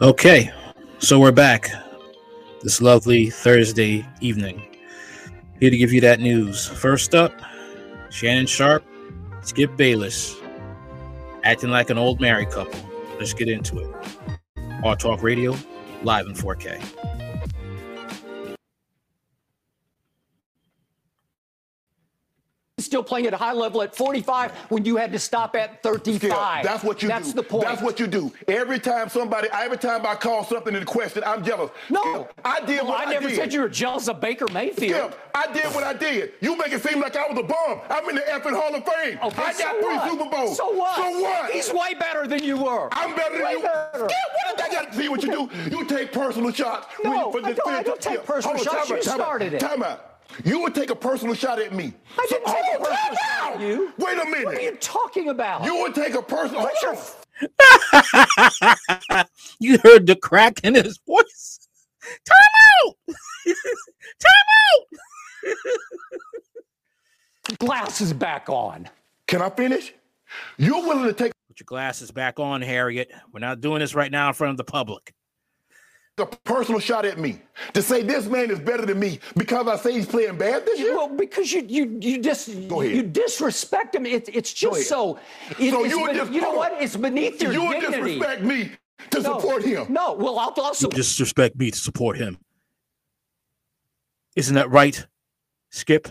Okay, so we're back this lovely Thursday evening. Here to give you that news. First up, Shannon Sharpe, Skip Bayless, acting like an old married couple. Let's get into it. Our Talk Radio, live in 4K. Still playing at a high level at 45 when you had to stop at 35. Yeah, that's what you that's do. the point. That's what you do. Every time somebody, every time I call something into question, I'm jealous. No, I did well, what I, I never did. said you were jealous of Baker Mayfield. Skip, I did what I did. You make it seem like I was a bum. I'm in the effing Hall of Fame. Okay, I got so three what? Super Bowls. So what? So what? He's way better than you were. I'm better than way you. Better. Skip, what did I got to see what you do? You take personal shots. No, you- for I the- don't- I don't take Skip, personal hold shots. time You time started it. Time out. You would take a personal shot at me. I didn't So- take a hold on, personal shot at you. Wait a minute. What are you talking about? You would take a personal. What's your oh. you heard the crack in his voice. Time out! Time out! glasses back on? Can I finish? You're willing to take Put your glasses back on, Harriet. We're not doing this right now in front of the public. A personal shot at me to say this man is better than me because I say he's playing bad this year? Well, because you you you dis Go ahead. you disrespect him. It, it's just so. It, So it's you would ben- just- you know on. what? It's beneath your You would dignity. disrespect me to no, support him. No, well, I'll also. Disrespect me to support him. Isn't that right? Skip.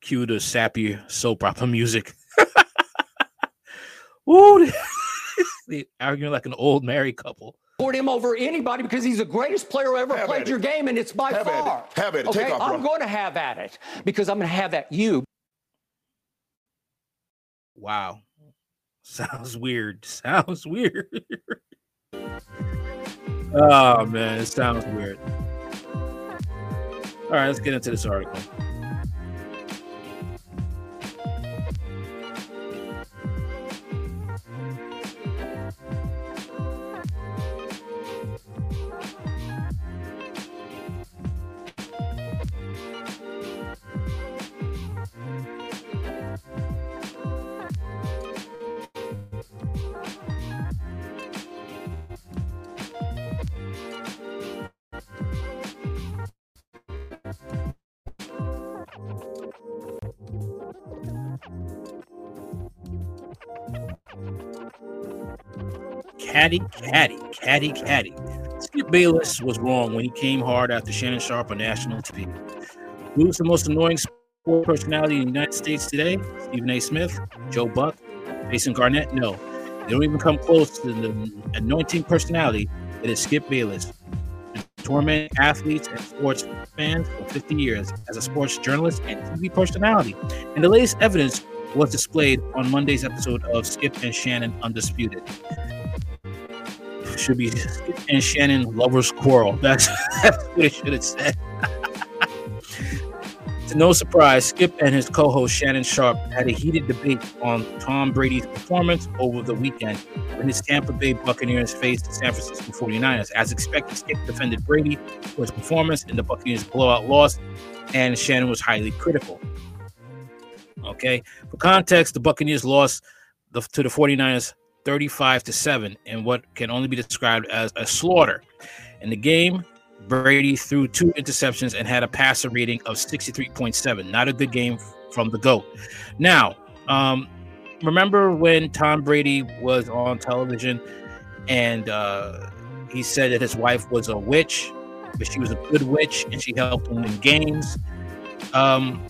Cue the sappy soap opera music. Ooh, arguing like an old married couple. Support him over anybody because he's the greatest player who ever Have played your it. game, and it's by Have at it. far. Have at it. Okay, Take off, I'm going to have at it because I'm going to have at you. Wow. Sounds weird. Sounds weird. oh man, it sounds weird. All right, let's get into this article. Caddy, caddy, caddy, caddy. Skip Bayless was wrong when he came hard after Shannon Sharpe on national TV. Who's the most annoying sport personality in the United States today? Stephen A. Smith, Joe Buck, Jason Garnett? No, they don't even come close to the anointing personality that is Skip Bayless. Torment athletes and sports fans for 50 years as a sports journalist and TV personality. And the latest evidence was displayed on Monday's episode of Skip and Shannon Undisputed. Should be and Shannon lovers quarrel. That's, that's what it should have said. to no surprise, Skip and his co-host Shannon Sharpe had a heated debate on Tom Brady's performance over the weekend when his Tampa Bay Buccaneers faced the San Francisco 49ers. As expected, Skip defended Brady for his performance in the Buccaneers blowout loss, and Shannon was highly critical. Okay. For context, the Buccaneers lost the, to the 49ers 35 to 7 in what can only be described as a slaughter. In the game, Brady threw two interceptions and had a passer rating of 63.7. Not a good game from the GOAT. Now, um, remember when Tom Brady was on television and uh, he said that his wife was a witch, but she was a good witch and she helped him win games? Um,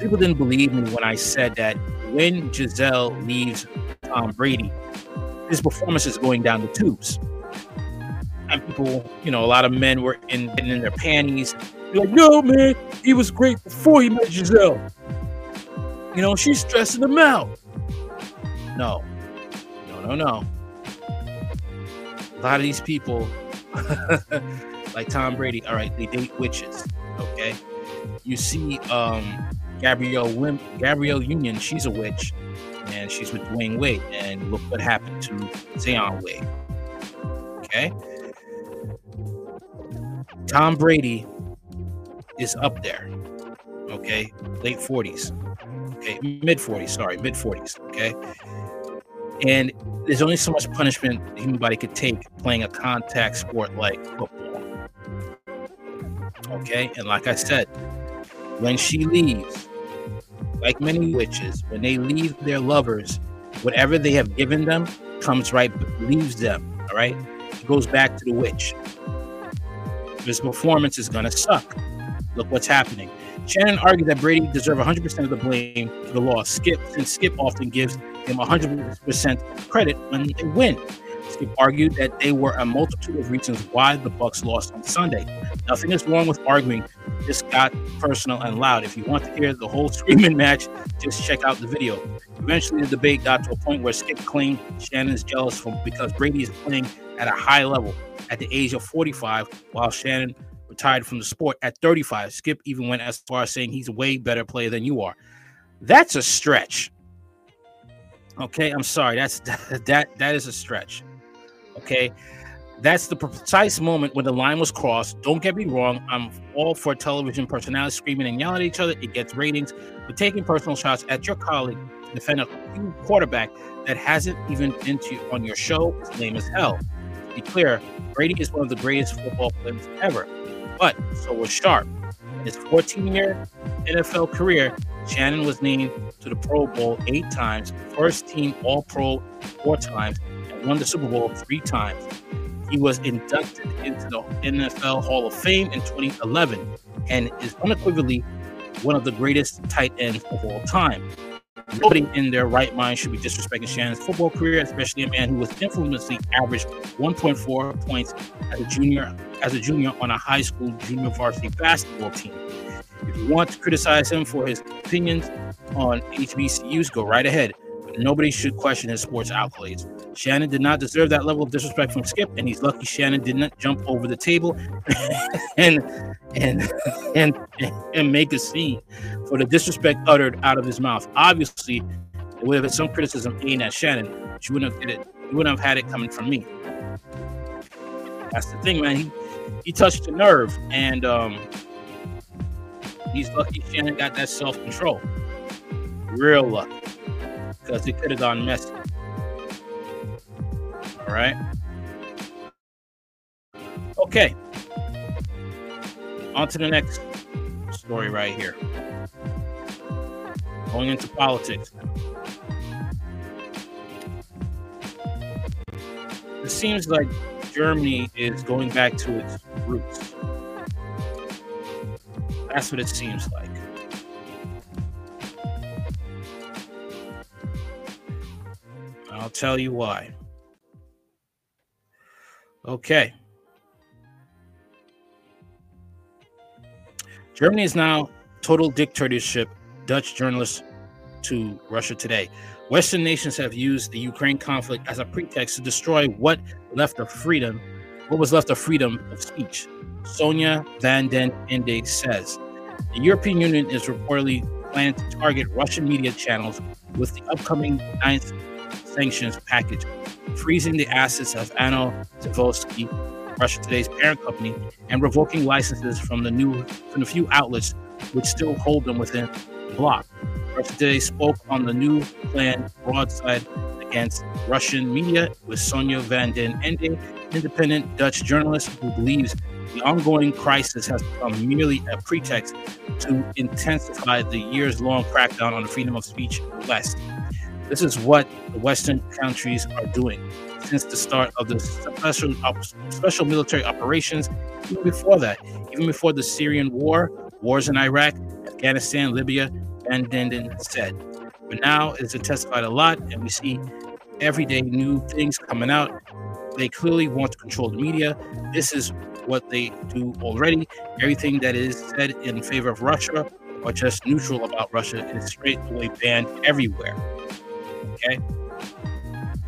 people didn't believe me when I said that when Gisele leaves Tom Brady, his performance is going down the tubes. And people, you know, a lot of men were in in their panties. They're like, no, man, he was great before he met Gisele. You know, she's stressing him out. No, no, no, no. A lot of these people, like Tom Brady, all right, they date witches. Okay, you see, um, Gabrielle Wim- Gabrielle Union, she's a witch, and she's with Dwyane Wade. And look what happened to Zion Wade. Okay. Tom Brady is up there. Okay, late 40s. Okay, mid 40s. Sorry, mid 40s. Okay, and there's only so much punishment the human body could take playing a contact sport like football. Okay, and like I said, when she leaves, like many witches, when they leave their lovers, whatever they have given them comes right, leaves them. All right, it goes back to the witch. This performance is gonna suck. Look what's happening. Shannon argued that Brady deserved 100% of the blame for the loss. Skip, since Skip often gives him 100% credit when they win. Skip argued that there were a multitude of reasons why the Bucs lost on Sunday. Nothing is wrong with arguing. This got personal and loud. If you want to hear the whole screaming match, just check out the video. Eventually, the debate got to a point where Skip claimed Shannon is jealous because Brady is playing at a high level at the age of 45, while Shannon retired from the sport at 35. Skip even went as far as saying he's a way better player than you are. That's a stretch. Okay, I'm sorry. That's that that is a stretch. Okay. That's the precise moment when the line was crossed. Don't get me wrong, I'm all for television personalities screaming and yelling at each other. It gets ratings. But taking personal shots at your colleague to defend a quarterback that hasn't even been to on your show is lame as hell. To be clear, Brady is one of the greatest football players ever. But so was Sharpe. In his 14 year NFL career, Shannon was named to the Pro Bowl eight times, first team All Pro four times, and won the Super Bowl three times. He was inducted into the NFL Hall of Fame in 2011 and is unequivocally one of the greatest tight ends of all time. Nobody in their right mind should be disrespecting Shannon's football career, especially a man who was infamously averaged 1.4 points as a junior as a junior on a high school junior varsity basketball team. If you want to criticize him for his opinions on HBCUs, go right ahead. But nobody should question his sports accolades. Shannon did not deserve that level of disrespect from Skip, and he's lucky Shannon did not jump over the table and and and and make a scene for the disrespect uttered out of his mouth. Obviously, there would have been some criticism aimed at Shannon, you wouldn't have it. You wouldn't have had it coming from me. That's the thing, man. He he touched the nerve, and um, he's lucky Shannon got that self control. Real lucky, because it could have gone messy. All right. Okay. On to the next story right here. Going into politics. It seems like Germany is going back to its roots. That's what it seems like. I'll tell you why. Okay. Germany is now total dictatorship, Dutch journalists to Russia today. Western nations have used the Ukraine conflict as a pretext to destroy what left of freedom, what was left of freedom of speech. Sonja van den Ende says the European Union is reportedly planning to target Russian media channels with the upcoming ninth sanctions package, freezing the assets of Ano Zavorsky, Russia Today's parent company, and revoking licenses from the new from the few outlets which still hold them within the bloc. Russia Today spoke on the new planned broadside against Russian media with Sonja van den Ende, independent Dutch journalist who believes the ongoing crisis has become merely a pretext to intensify the years long crackdown on the freedom of speech in the West. This is what the Western countries are doing since the start of the special, special military operations, even before that, even before the Syrian war, wars in Iraq, Afghanistan, Libya, and then said. But now it's intensified a lot, and we see everyday new things coming out. They clearly want to control the media. This is what they do already. Everything that is said in favor of Russia or just neutral about Russia is straight away banned everywhere. Okay.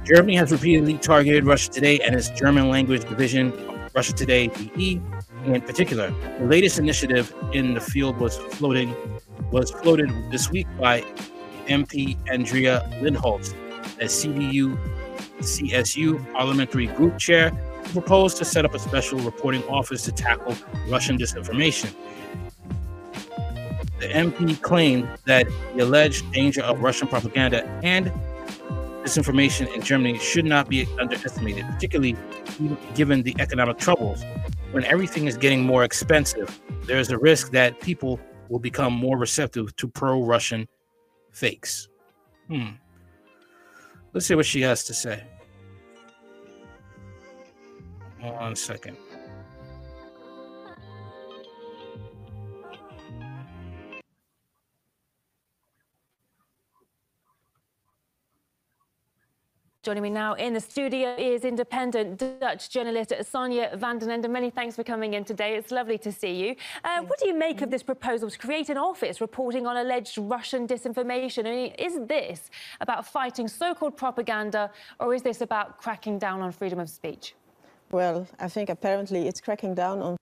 Germany has repeatedly targeted Russia Today and its German language division, Russia Today DE, in particular. The latest initiative in the field was floating was floated this week by MP Andrea Lindholz, a CDU CSU parliamentary group chair, who proposed to set up a special reporting office to tackle Russian disinformation. The MP claimed that the alleged danger of Russian propaganda and disinformation in Germany should not be underestimated, particularly given the economic troubles. When everything is getting more expensive, there is a risk that people will become more receptive to pro Russian fakes. Hmm. Let's see what she has to say. One second. Joining me now in the studio is independent Dutch journalist Sonja van den Ende. Many thanks for coming in today. It's lovely to see you. Uh, what do you make of this proposal to create an office reporting on alleged Russian disinformation? I mean, is this about fighting so-called propaganda or is this about cracking down on freedom of speech? Well, I think apparently it's cracking down on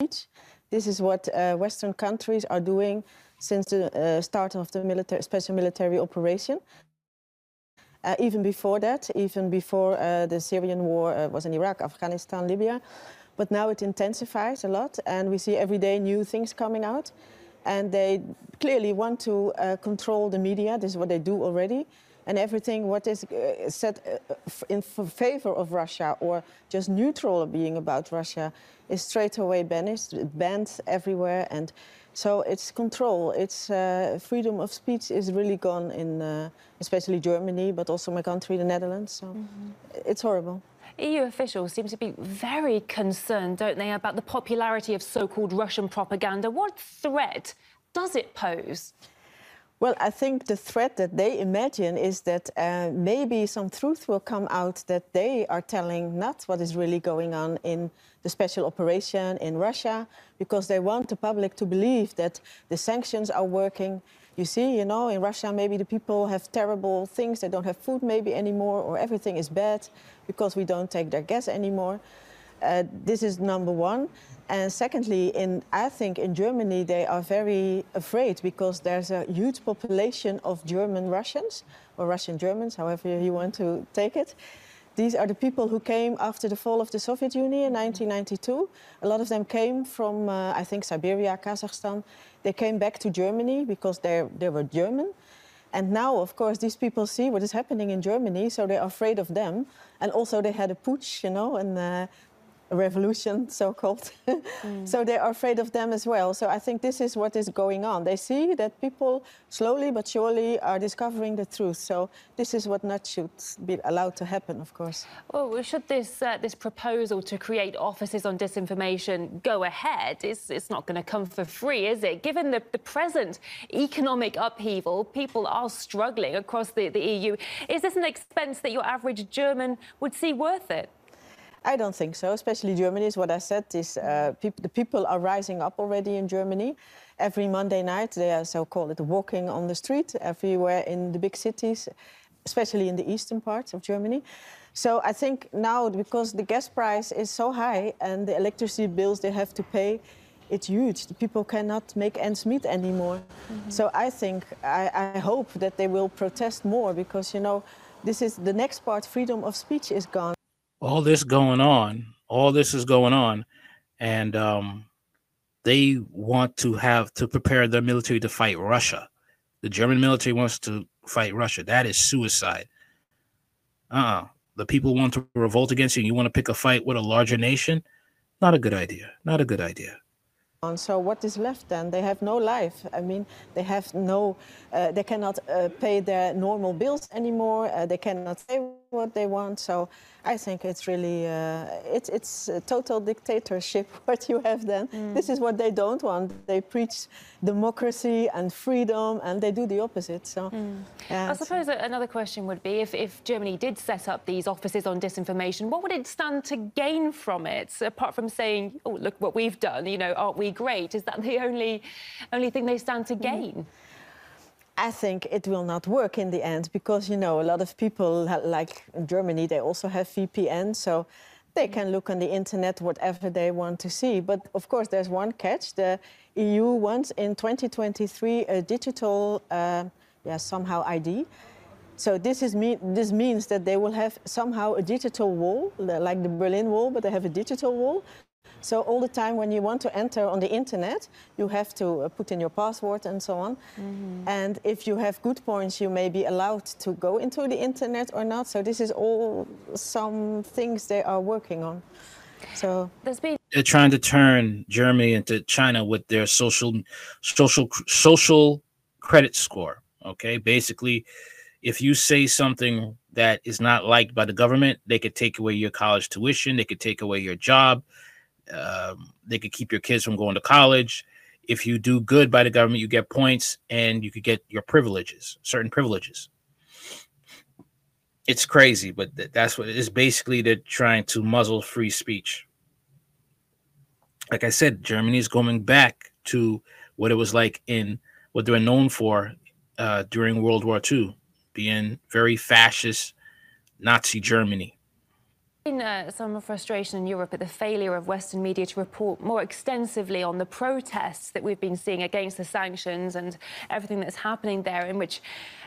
speech. This is what uh, Western countries are doing since the uh, start of the military, special military operation. Uh, even before that, even before uh, the Syrian war uh, was in Iraq, Afghanistan, Libya. But now it intensifies a lot, and we see every day new things coming out. And they clearly want to uh, control the media. This is what they do already. And everything what is uh, said uh, in favor of Russia or just neutral being about Russia is straight away banished, banned everywhere. And so it's control. It's uh, freedom of speech is really gone in, uh, especially Germany, but also my country, the Netherlands. So mm -hmm. it's horrible. EU officials seem to be very concerned, don't they, about the popularity of so-called Russian propaganda. What threat does it pose? Well, I think the threat that they imagine is that uh, maybe some truth will come out that they are telling not what is really going on in the special operation in Russia, because they want the public to believe that the sanctions are working. You see, you know, in Russia, maybe the people have terrible things. They don't have food maybe anymore, or everything is bad because we don't take their gas anymore. Uh, this is number one. And secondly, in, I think in Germany they are very afraid because there's a huge population of German Russians, or Russian Germans, however you want to take it. These are the people who came after the fall of the Soviet Union in 1992. A lot of them came from, uh, I think, Siberia, Kazakhstan. They came back to Germany because they were German. And now, of course, these people see what is happening in Germany, so they're afraid of them. And also they had a putsch, you know, and uh, revolution, so-called. mm. So they are afraid of them as well. So I think this is what is going on. They see that people slowly but surely are discovering the truth. So this is what not should be allowed to happen, of course. Well, should this uh, this proposal to create offices on disinformation go ahead, it's, it's not going to come for free, is it? Given the, the present economic upheaval, people are struggling across the, the EU. Is this an expense that your average German would see worth it? I don't think so, especially Germany is what I said. Is, uh, peop the people are rising up already in Germany. Every Monday night, they are so-called it walking on the street everywhere in the big cities, especially in the eastern parts of Germany. So I think now, because the gas price is so high and the electricity bills they have to pay, it's huge. The people cannot make ends meet anymore. Mm -hmm. So I think, I, I hope that they will protest more because, you know, this is the next part, freedom of speech is gone all this going on, all this is going on, and um, they want to have to prepare their military to fight Russia. The German military wants to fight Russia. That is suicide. Uh, the people want to revolt against you. You want to pick a fight with a larger nation? Not a good idea. Not a good idea. So what is left then? They have no life. I mean, they have no, uh, they cannot uh, pay their normal bills anymore. Uh, they cannot say what they want. So I think it's really, uh, it's, it's a total dictatorship what you have then. Mm. This is what they don't want. They preach democracy and freedom and they do the opposite. So mm. yeah, I suppose another question would be if, if Germany did set up these offices on disinformation, what would it stand to gain from it? Apart from saying, oh, look what we've done, you know, aren't we great? Is that the only, only thing they stand to mm. gain? Mm. I think it will not work in the end because, you know, a lot of people, like in Germany, they also have VPN, so they can look on the internet whatever they want to see. But of course, there's one catch. The EU wants in 2023 a digital, uh, yeah, somehow ID. So this, is me this means that they will have somehow a digital wall, like the Berlin Wall, but they have a digital wall So all the time when you want to enter on the internet, you have to uh, put in your password and so on. Mm-hmm. And if you have good points, you may be allowed to go into the internet or not. So this is all some things they are working on. So they're trying to turn Germany into China with their social social social credit score. Okay, basically, if you say something that is not liked by the government, they could take away your college tuition, they could take away your job, um, they could keep your kids from going to college. If you do good by the government, you get points and you could get your privileges, certain privileges. It's crazy, but th- that's what it is. Basically, they're trying to muzzle free speech. Like I said, Germany is going back to what it was like in what they were known for uh, during World War II, being very fascist Nazi Germany been uh, some frustration in Europe at the failure of Western media to report more extensively on the protests that we've been seeing against the sanctions and everything that's happening there, in which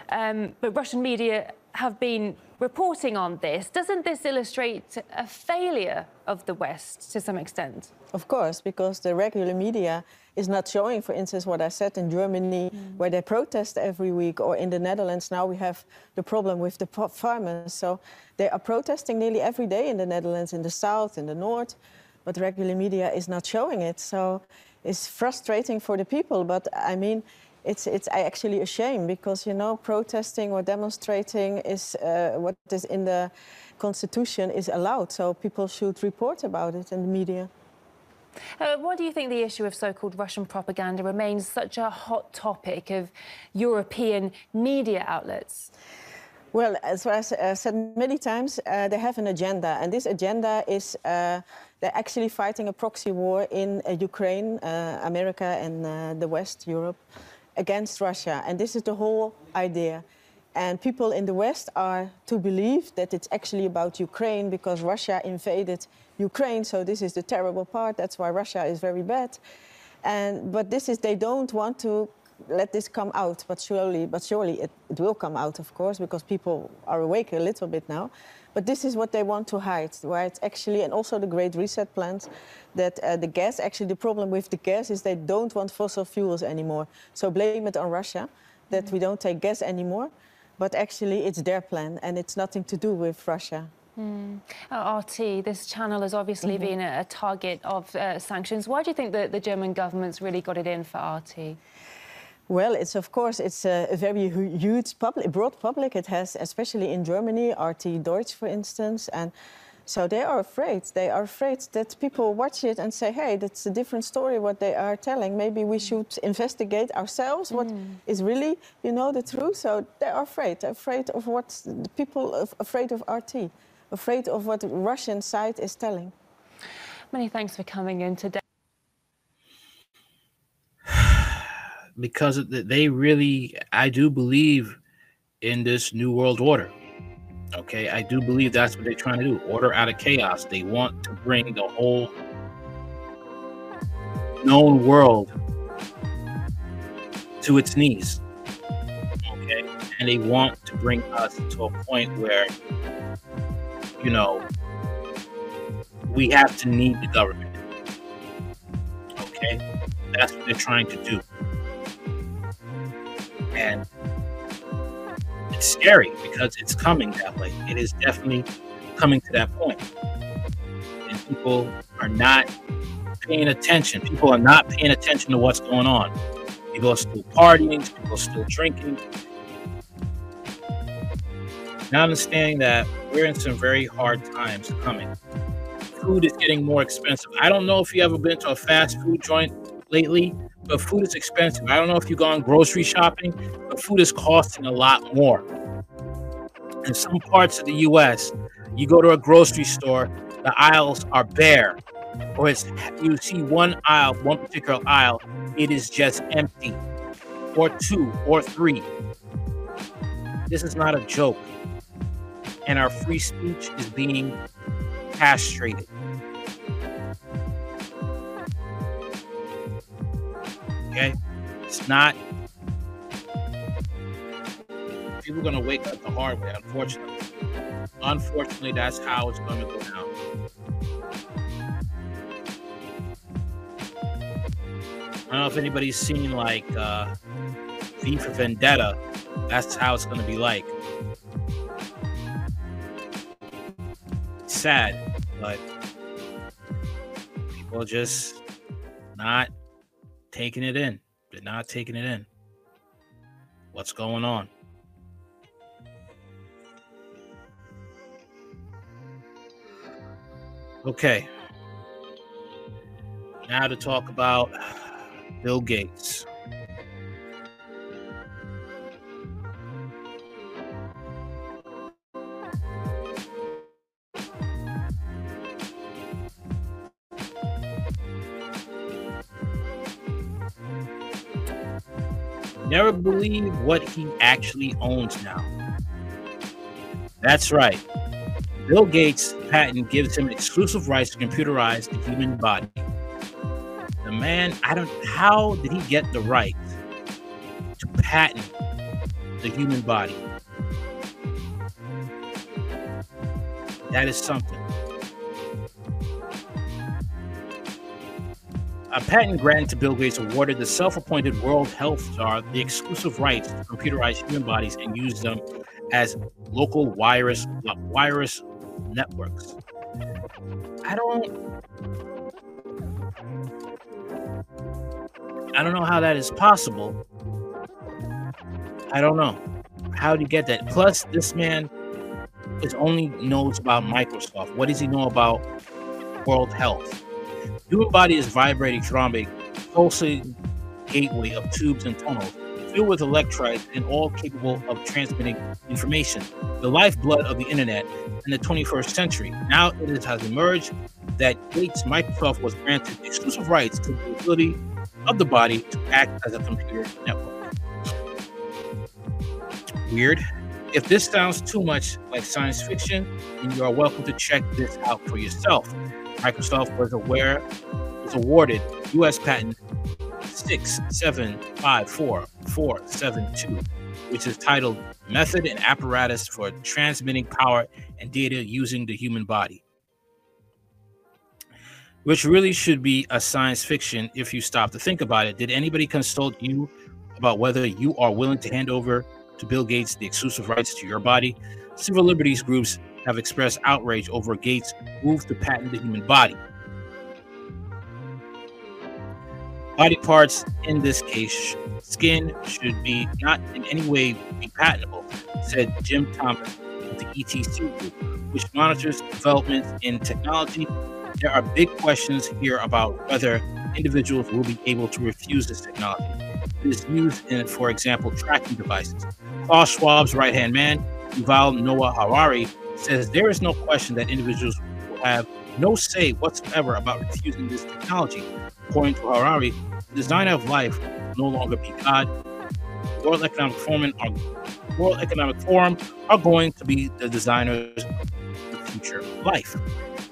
um, but Russian media have been reporting on this. Doesn't this illustrate a failure of the West to some extent? Of course, because the regular media is not showing, for instance, what I said in Germany, mm. where they protest every week, or in the Netherlands. Now we have the problem with the farmers. So they are protesting nearly every day in the Netherlands, in the south, in the north, but regular media is not showing it. So it's frustrating for the people. But I mean, it's it's actually a shame because you know protesting or demonstrating is uh, what is in the constitution is allowed. So people should report about it in the media. Uh, why do you think the issue of so-called Russian propaganda remains such a hot topic of European media outlets? Well, as I uh, said many times, uh, they have an agenda, and this agenda is uh, they're actually fighting a proxy war in uh, Ukraine, uh, America, and the West, Europe, against Russia. And this is the whole idea. And people in the West are to believe that it's actually about Ukraine because Russia invaded Ukraine. So this is the terrible part. That's why Russia is very bad. And but this is they don't want to let this come out. But surely, but surely it, it will come out, of course, because people are awake a little bit now. But this is what they want to hide, right? Actually, and also the Great Reset plans, that uh, the gas. Actually, the problem with the gas is they don't want fossil fuels anymore. So blame it on Russia that mm -hmm. we don't take gas anymore. But actually, it's their plan, and it's nothing to do with Russia. Mm. Uh, RT, this channel has obviously mm -hmm. been a, a, target of uh, sanctions. Why do you think that the German government's really got it in for RT? Well, it's of course it's a, a very huge public, broad public. It has, especially in Germany, RT Deutsch, for instance, and so they are afraid. They are afraid that people watch it and say, "Hey, that's a different story what they are telling. Maybe we should investigate ourselves what mm. is really, you know, the truth." So they are afraid. They're afraid of what the people are afraid of RT afraid of what the Russian side is telling. Many thanks for coming in today. because they really, I do believe in this new world order. Okay, I do believe that's what they're trying to do order out of chaos. They want to bring the whole known world to its knees. Okay, and they want to bring us to a point where you know, we have to need the government. Okay? That's what they're trying to do. And it's scary because it's coming that way. It is definitely coming to that point. And people are not paying attention. People are not paying attention to what's going on. People are still partying, people are still drinking, now understanding that we're in some very hard times coming. Food is getting more expensive. I don't know if you ever been to a fast food joint lately, but food is expensive. I don't know if you've gone grocery shopping, but food is costing a lot more. In some parts of the US, you go to a grocery store, the aisles are bare. Or it's you see one aisle, one particular aisle, it is just empty. Or two or three. This is not a joke and our free speech is being castrated. Okay? It's not. People are going to wake up the hard way, unfortunately. Unfortunately, that's how it's going to go down. I don't know if anybody's seen like uh, V for Vendetta. That's how it's going to be like. Sad, but people just not taking it in. They're not taking it in. What's going on? Okay. Now to talk about Bill Gates. Believe what he actually owns now. That's right. Bill Gates' patent gives him exclusive rights to computerize the human body. The man, I don't, how did he get the right to patent the human body? That is something. Patent granted to Bill Gates awarded the self appointed World Health Czar the exclusive rights to computerize human bodies and use them as local wireless, wireless uh, networks. I don't. I don't know how that is possible. I don't know. How do you get that? Plus, this man is only knows about Microsoft. What does he know about World Health? Human body is vibrating thrombic pulsing gateway of tubes and tunnels filled with electrodes and all capable of transmitting information. The lifeblood of the internet in the 21st century. Now it has emerged that Gates Microsoft was granted exclusive rights to the ability of the body to act as a computer network. Weird. If this sounds too much like science fiction, then you are welcome to check this out for yourself. Microsoft was aware was awarded U.S. patent 6754472, which is titled Method and Apparatus for Transmitting Power and Data Using the Human Body. Which really should be a science fiction if you stop to think about it. Did anybody consult you about whether you are willing to hand over to Bill Gates the exclusive rights to your body? Civil liberties groups have expressed outrage over Gates' move to patent the human body. Body parts, in this case, skin, should be not in any way be patentable, said Jim Thomas of the ETC Group, which monitors developments in technology. There are big questions here about whether individuals will be able to refuse this technology. It is used in, for example, tracking devices. Klaus Schwab's right hand man, Yuval Noah Harari, says there is no question that individuals will have no say whatsoever about refusing this technology. According to Harari, the designer of life will no longer be God. The World Economic Forum are, World Economic Forum are going to be the designers of the future of life.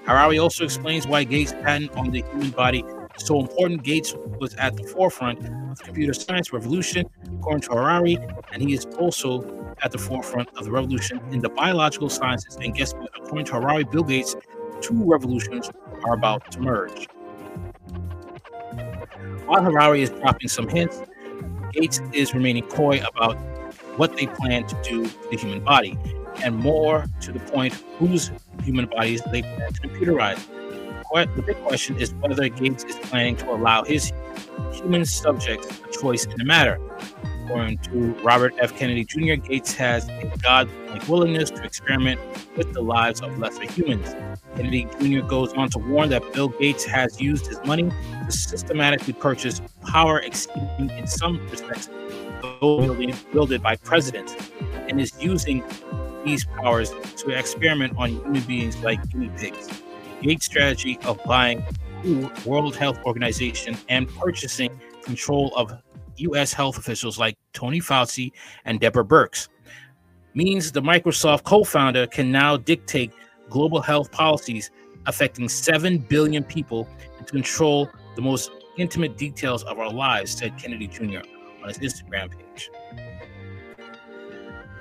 Harari also explains why Gates' patent on the human body is so important. Gates was at the forefront of the computer science revolution, according to Harari, and he is also at the forefront of the revolution in the biological sciences. And guess what? According to Harari, Bill Gates, two revolutions are about to merge. While Harari is dropping some hints, Gates is remaining coy about what they plan to do to the human body, and more to the point, whose human bodies they plan to computerize. The big question is whether Gates is planning to allow his human subjects a choice in the matter. According to Robert F. Kennedy Jr., Gates has a God-like willingness to experiment with the lives of lesser humans. Kennedy Jr. goes on to warn that Bill Gates has used his money to systematically purchase power exceeding, in some respects, the those wielded by presidents, and is using these powers to experiment on human beings like guinea pigs. Gates' strategy of buying World Health Organization and purchasing control of U.S. health officials like Tony Fauci and Deborah Birx means the Microsoft co founder can now dictate global health policies affecting 7 billion people and control the most intimate details of our lives, said Kennedy Jr. on his Instagram page.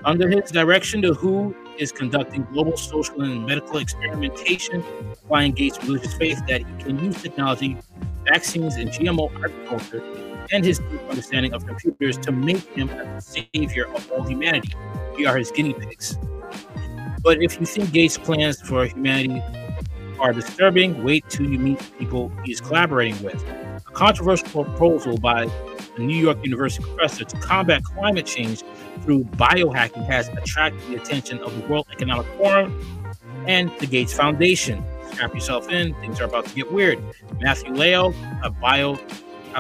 Under his direction, the WHO is conducting global social and medical experimentation, applying Gates' religious faith that he can use technology vaccines, and GMO agriculture, and his deep understanding of computers to make him a savior of all humanity. We are his guinea pigs. But if you think Gates' plans for humanity are disturbing, wait till you meet people he's collaborating with. A controversial proposal by a New York University professor to combat climate change through biohacking has attracted the attention of the World Economic Forum and the Gates Foundation. Strap yourself in, things are about to get weird. Matthew Liao, a bio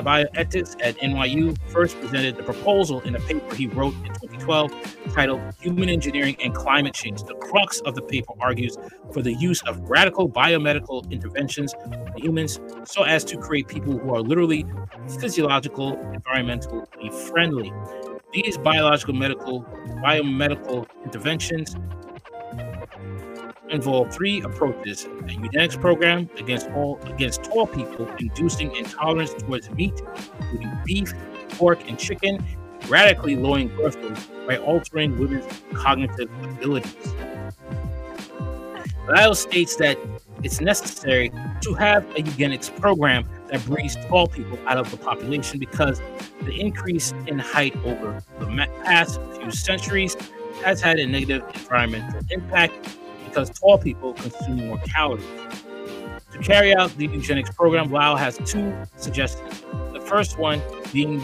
bioethics at NYU, first presented the proposal in a paper he wrote in 2012 titled Human Engineering and Climate Change. The crux of the paper argues for the use of radical biomedical interventions on humans so as to create people who are literally physiological, environmentally friendly. These biological, medical, biomedical interventions involve three approaches: a eugenics program against all against tall people, inducing intolerance towards meat, including beef, pork, and chicken, radically lowering birth rates by altering women's cognitive abilities. Liao states that it's necessary to have a eugenics program that brings tall people out of the population because the increase in height over the past few centuries has had a negative environmental impact because tall people consume more calories. To carry out the eugenics program, Liao has two suggestions. The first one being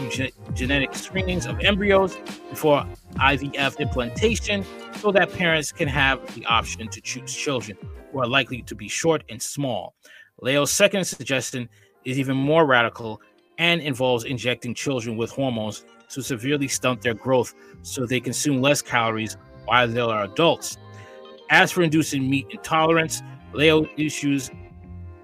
genetic screenings of embryos before IVF implantation so that parents can have the option to choose children who are likely to be short and small. Liao's second suggestion is even more radical and involves injecting children with hormones to severely stunt their growth so they consume less calories while they are adults. As for inducing meat intolerance, Liao issues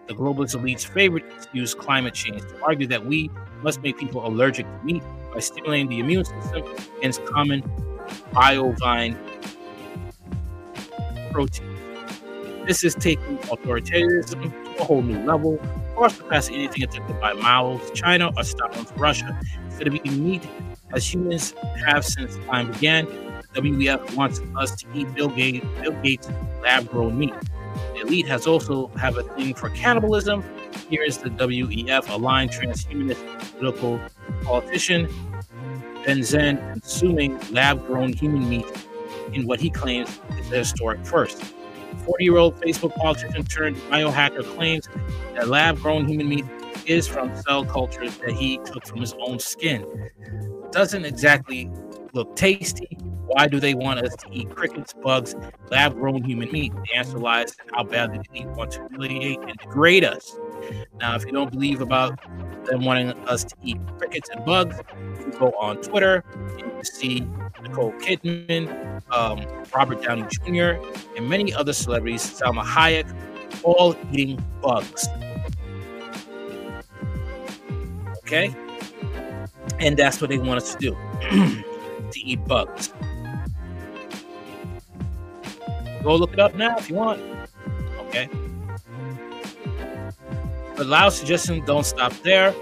the globalist elite's favorite excuse, climate change, to argue that we must make people allergic to meat by stimulating the immune system against common bovine protein. This is taking authoritarianism to a whole new level, far surpassing anything attempted by Mao's China or Stalin's Russia. Instead of eating meat, as humans have since time began, WEF wants us to eat Bill Gates, Bill Gates lab-grown meat. The elite has also have a thing for cannibalism. Here is the WEF, aligned transhumanist political politician Benzen consuming lab-grown human meat in what he claims is a historic first. 40 year old Facebook politician turned biohacker claims that lab grown human meat is from cell cultures that he took from his own skin. Doesn't exactly look tasty. Why do they want us to eat crickets, bugs, lab grown human meat? The answer lies in how badly they want to humiliate and degrade us. Now, if you don't believe about them wanting us to eat crickets and bugs, you go on Twitter and you see Nicole Kidman, um, Robert Downey Jr., and many other celebrities, Salma Hayek, all eating bugs. Okay? And that's what they want us to do to eat bugs. Go look it up now if you want. Okay? But Liao's suggestion don't stop there.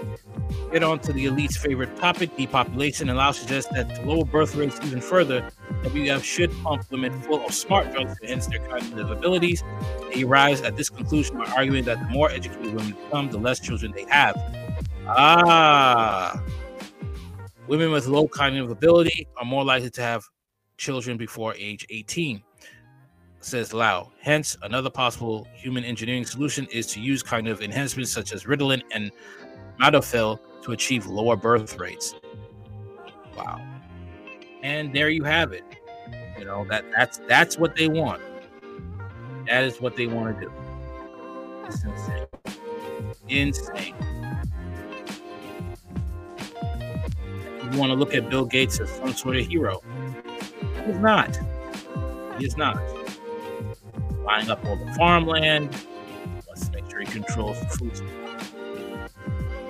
Get on to the elite's favorite topic, depopulation, and Liao suggests that to lower birth rates even further, WF should pump women full of smart drugs to enhance their cognitive abilities. He arrives at this conclusion by arguing that the more educated women become, the less children they have. Ah, women with low cognitive ability are more likely to have children before age 18 says Liao. Hence, another possible human engineering solution is to use cognitive enhancements such as Ritalin and Modafinil to achieve lower birth rates. Wow. And there you have it. You know, that that's that's what they want. That is what they want to do. It's insane. Insane. You want to look at Bill Gates as some sort of hero. He's not. He's not buying up all the farmland. Let's make sure he controls the food supply.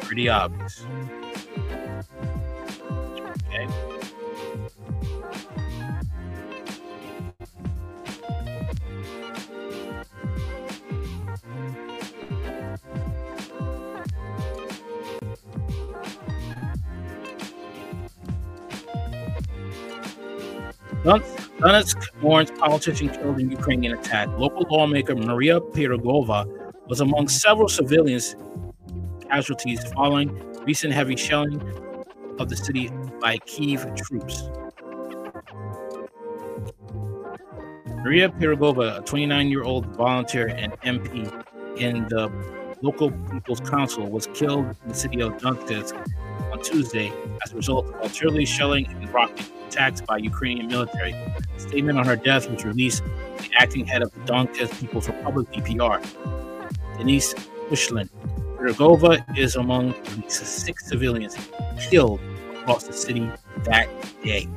Pretty obvious. Okay. Donetsk warns politician killed in Ukrainian attack. Local lawmaker Maria Pirogova was among several civilians casualties following recent heavy shelling of the city by Kiev troops. Maria Pirogova, a 29 year old volunteer and MP in the local People's Council, was killed in the city of Donetsk on Tuesday as a result of artillery shelling and rocket attacks by Ukrainian military. A statement on her death was released by the acting head of the Donetsk People's Republic, DPR, Denis Pushlin. Pirogova is among the six civilians killed across the city that day.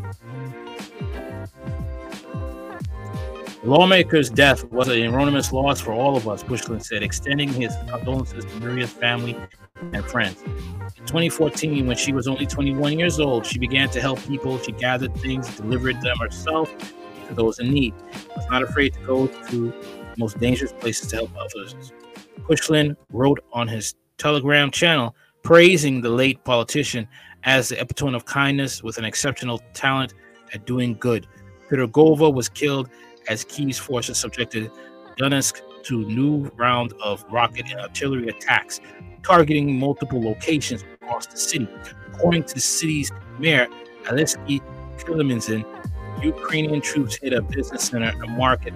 The lawmaker's death was an enormous loss for all of us, Pushlin said, extending his condolences to Maria's family and friends. In 2014, when she was only 21 years old, she began to help people. She gathered things, delivered them herself to those in need. Was not afraid to go to the most dangerous places to help others. Pushlin wrote on his Telegram channel praising the late politician as the epitome of kindness with an exceptional talent at doing good. Pirogova was killed as Kiev's forces subjected Donetsk to new round of rocket and artillery attacks, targeting multiple locations across the city. According to the city's mayor, Alexei Kulemzin, Ukrainian troops hit a business center, a market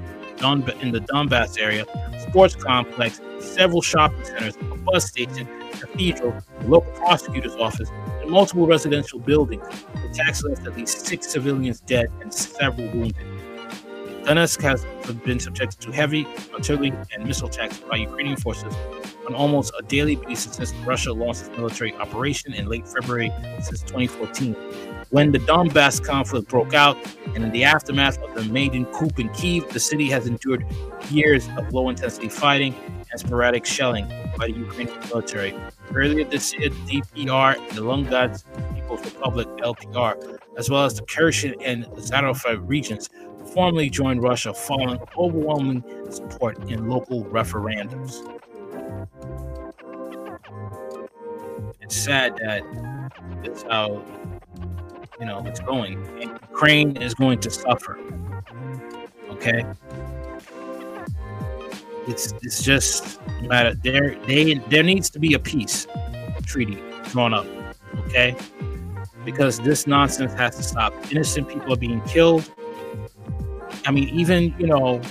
in the Donbass area, sports complex, several shopping centers, a bus station, cathedral, a local prosecutor's office, and multiple residential buildings. The attacks left at least six civilians dead and several wounded. Donetsk has been subjected to heavy artillery and missile attacks by Ukrainian forces on almost a daily basis since Russia launched its military operation in late February since 2014. When the Donbass conflict broke out, and in the aftermath of the Maidan coup in Kiev, the city has endured years of low intensity fighting and sporadic shelling by the Ukrainian military. Earlier this year, DPR and the Lugansk People's Republic (LPR), as well as the Kherson and Zaporozhye regions, formally joined Russia following overwhelming support in local referendums. It's sad that that's how you know it's going. And Ukraine is going to suffer. Okay. It's it's just matter there they there needs to be a peace treaty drawn up. Okay. Because this nonsense has to stop. Innocent people are being killed I mean, even you know,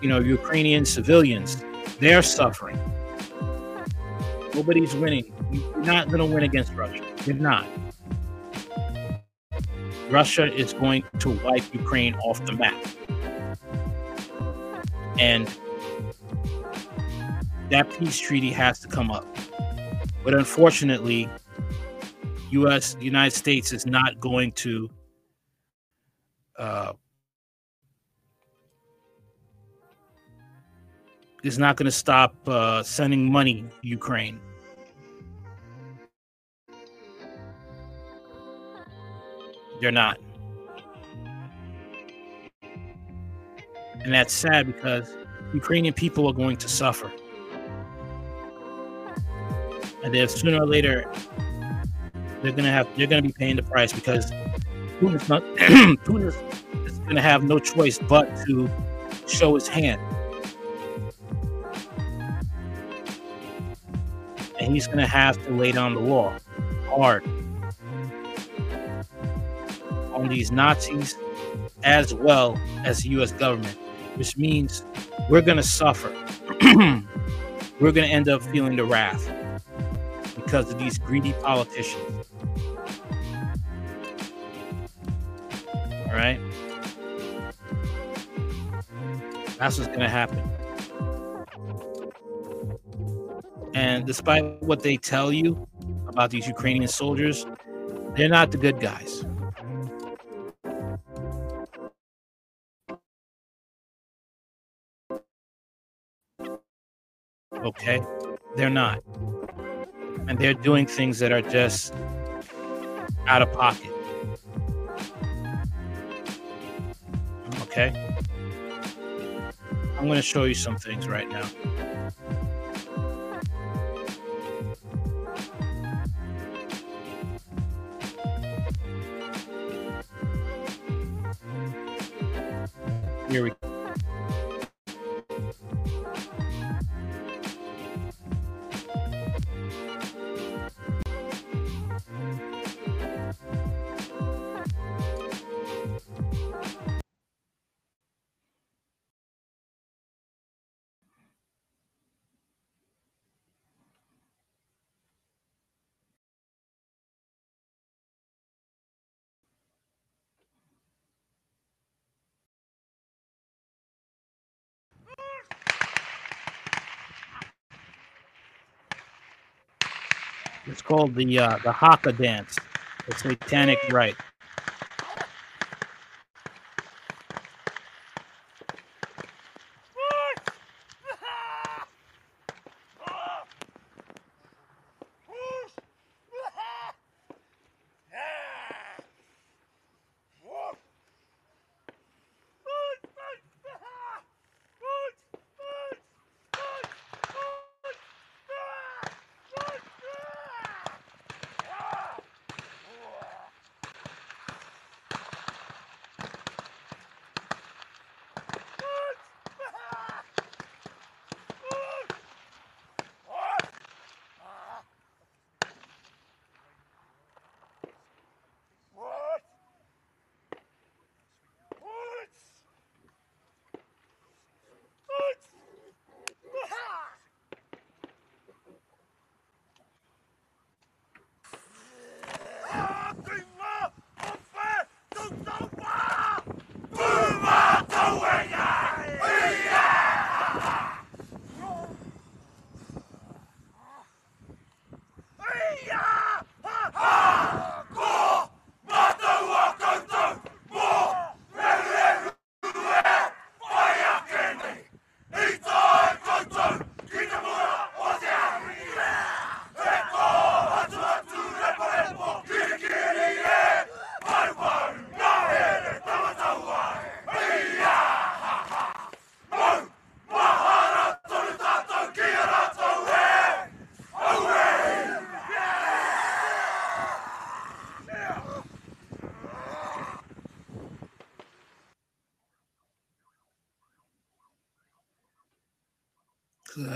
you know, Ukrainian civilians, they're suffering. Nobody's winning. You're not going to win against Russia. You're not. Russia is going to wipe Ukraine off the map. And that peace treaty has to come up. But unfortunately, US United States is not going to uh, is not going to stop uh, sending money to Ukraine. They're not. And that's sad because Ukrainian people are going to suffer. And then sooner or later, they're gonna have they're gonna be paying the price because Putin's not Putin is going to have no choice but to show his hand. And he's going to have to lay down the law hard on these Nazis as well as the US government, which means we're going to suffer. we're going to end up feeling the wrath because of these greedy politicians. Right. That's what's going to happen. And despite what they tell you about these Ukrainian soldiers, they're not the good guys. Okay? They're not. And they're doing things that are just out of pocket. Okay? I'm going to show you some things right now. Called the uh, the Haka dance, the satanic rite.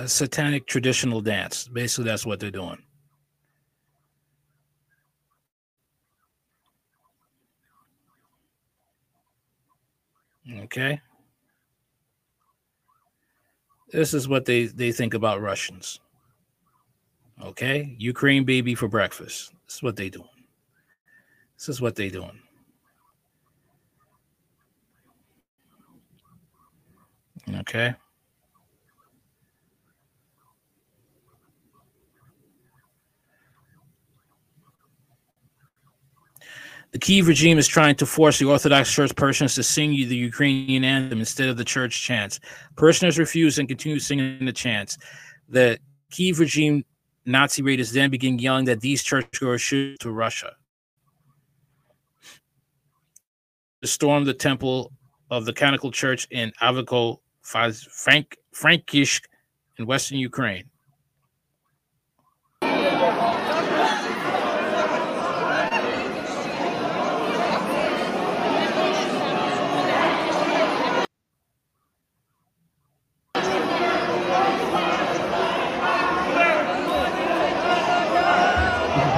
Satanic traditional dance. Basically, that's what they're doing. Okay. This is what they, they think about Russians. Okay. Ukraine baby for breakfast. This is what they doing. This is what they doing. Okay. The Kiev regime is trying to force the Orthodox Church parishioners to sing the Ukrainian anthem instead of the church chants. Parishioners refuse and continue singing the chants. The Kiev regime Nazi raiders then begin yelling that these churchgoers should to Russia. To storm the temple of the Canonical Church in Ivano, Frank, Frankivsk in western Ukraine.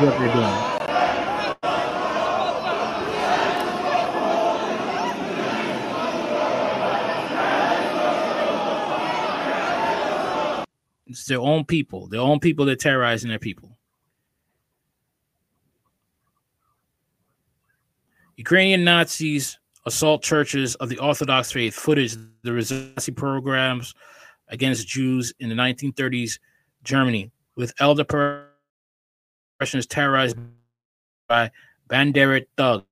What they're doing. It's their own people, their own people that terrorizing their people. Ukrainian Nazis assault churches of the Orthodox faith. Footage the resistance programs against Jews in the 1930s Germany with elder Russians terrorized by Bandera thugs.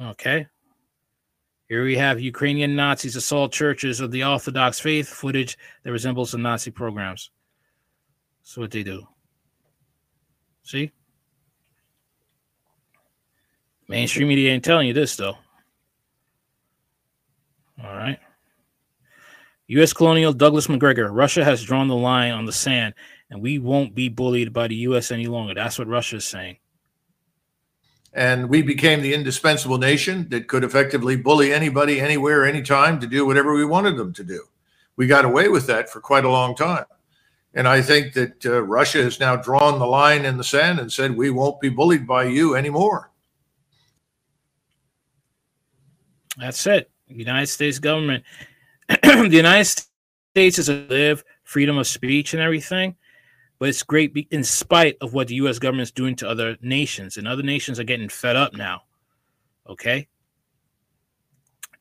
Okay. Here we have Ukrainian Nazis assault churches of the Orthodox faith footage that resembles the Nazi programs. That's what they do. See? Mainstream media ain't telling you this, though. All right. U.S. Colonial Douglas Macgregor. Russia has drawn the line on the sand, and we won't be bullied by the U.S. any longer. That's what Russia is saying. And we became the indispensable nation that could effectively bully anybody, anywhere, anytime to do whatever we wanted them to do. We got away with that for quite a long time. And I think that uh, Russia has now drawn the line in the sand and said, we won't be bullied by you anymore. That's it. United States government. the United States is a live freedom of speech and everything, but it's great be- in spite of what the U.S. government is doing to other nations, and other nations are getting fed up now. Okay,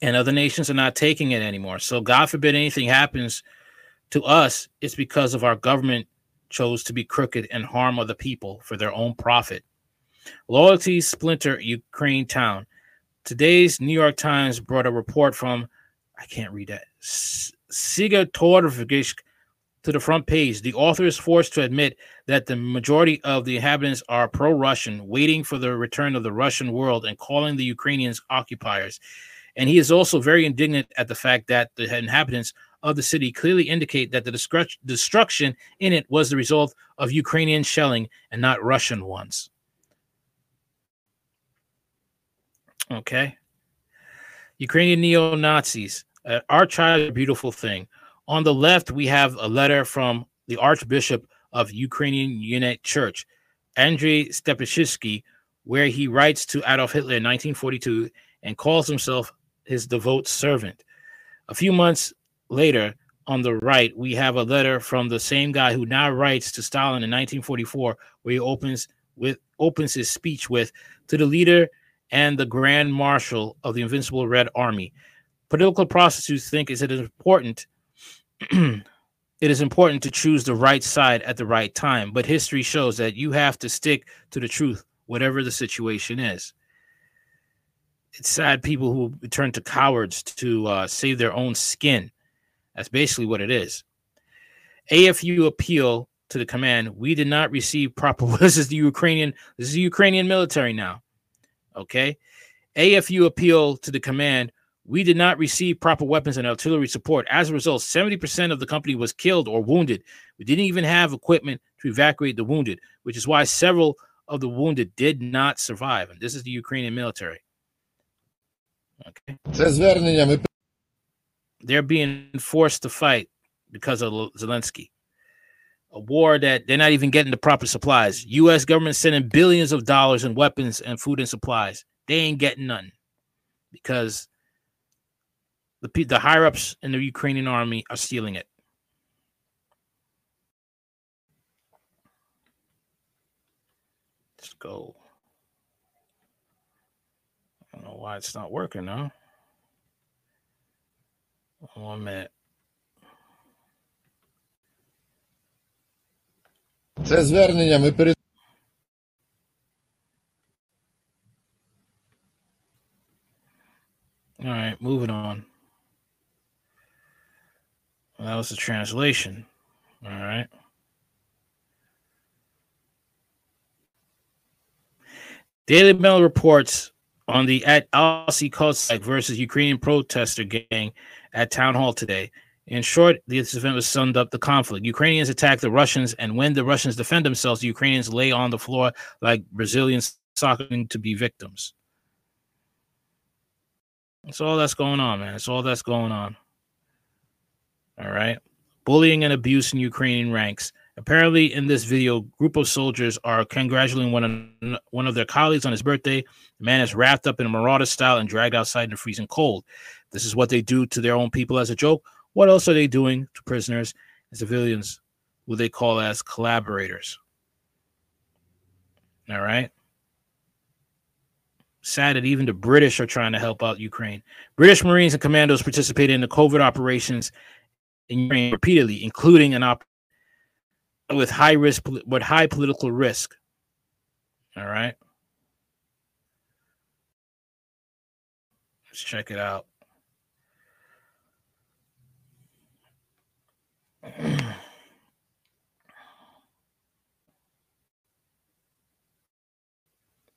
and other nations are not taking it anymore. So, God forbid anything happens to us, it's because of our government chose to be crooked and harm other people for their own profit. Loyalty splinter Ukraine town. Today's New York Times brought a report from, I can't read that, Siga Torvgish to the front page. The author is forced to admit that the majority of the inhabitants are pro Russian, waiting for the return of the Russian world and calling the Ukrainians occupiers. And he is also very indignant at the fact that the inhabitants of the city clearly indicate that the destruction in it was the result of Ukrainian shelling and not Russian ones. Okay. Ukrainian neo Nazis. Uh, our child a beautiful thing. On the left, we have a letter from the Archbishop of Ukrainian Uniate Church, Andrei Stepashitsky, where he writes to Adolf Hitler in 1942 and calls himself his devout servant. A few months later, on the right, we have a letter from the same guy who now writes to Stalin in 1944, where he opens with opens his speech with to the leader and the Grand Marshal of the Invincible Red Army. Political prostitutes think is it is important. it is important to choose the right side at the right time, but history shows that you have to stick to the truth, whatever the situation is it's sad people who turn to cowards to uh, save their own skin. That's basically what it is. AFU appeal to the command. We did not receive proper. This is the Ukrainian. This is the Ukrainian military now. Okay. AFU appealed to the command. We did not receive proper weapons and artillery support. As a result, 70% of the company was killed or wounded. We didn't even have equipment to evacuate the wounded, which is why several of the wounded did not survive. And this is the Ukrainian military. Okay. They're being forced to fight because of Zelensky. A war that they're not even getting the proper supplies. U.S. government sending billions of dollars in weapons and food and supplies. They ain't getting nothing because the the higher ups in the Ukrainian army are stealing it. Let's go I don't know why it's not working now. One minute. Це звернення ми перед. All right, moving on. Well, that was the translation. All right. Daily Mail reports on the at Alsi Kozak versus Ukrainian protester gang at town hall today. In short, this event was summed up the conflict. Ukrainians attack the Russians, and when the Russians defend themselves, the Ukrainians lay on the floor like Brazilians socking to be victims. That's all that's going on, man. That's all that's going on. All right. Bullying and abuse in Ukrainian ranks. Apparently, in this video, a group of soldiers are congratulating one, one of their colleagues on his birthday. The man is wrapped up in a marauder style and dragged outside in the freezing cold. This is what they do to their own people as a joke. What else are they doing to prisoners and civilians who they call as collaborators? All right. Sad that even the British are trying to help out Ukraine. British Marines and commandos participated in the covert operations in Ukraine repeatedly, including an op with high risk with high political risk. All right. Let's check it out.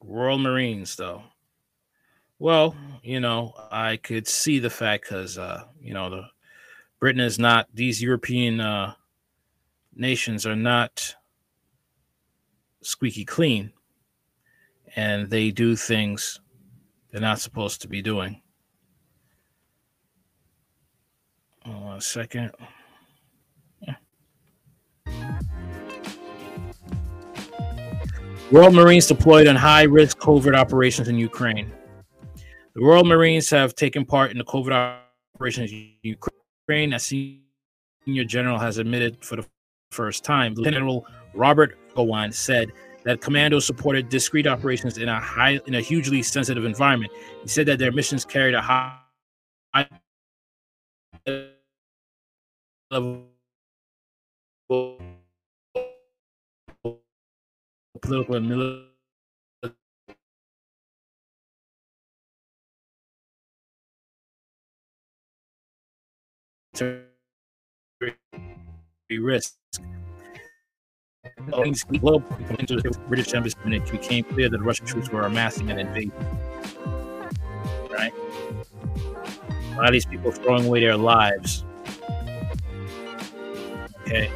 Royal Marines, though. Well, you know, I could see the fact because, uh, you know, the Britain is not these European uh, nations are not squeaky clean and they do things they're not supposed to be doing. Hold on a second. Royal Marines deployed on high risk covert operations in Ukraine. The Royal Marines have taken part in the covert operations in Ukraine. as senior general has admitted for the first time. Lieutenant General Robert Gowan said that commandos supported discrete operations in a high in a hugely sensitive environment. He said that their missions carried a high political and military risk. The British embassy it became clear that Russian troops were amassing an invasion. Right? A lot of these people throwing away their lives. Okay.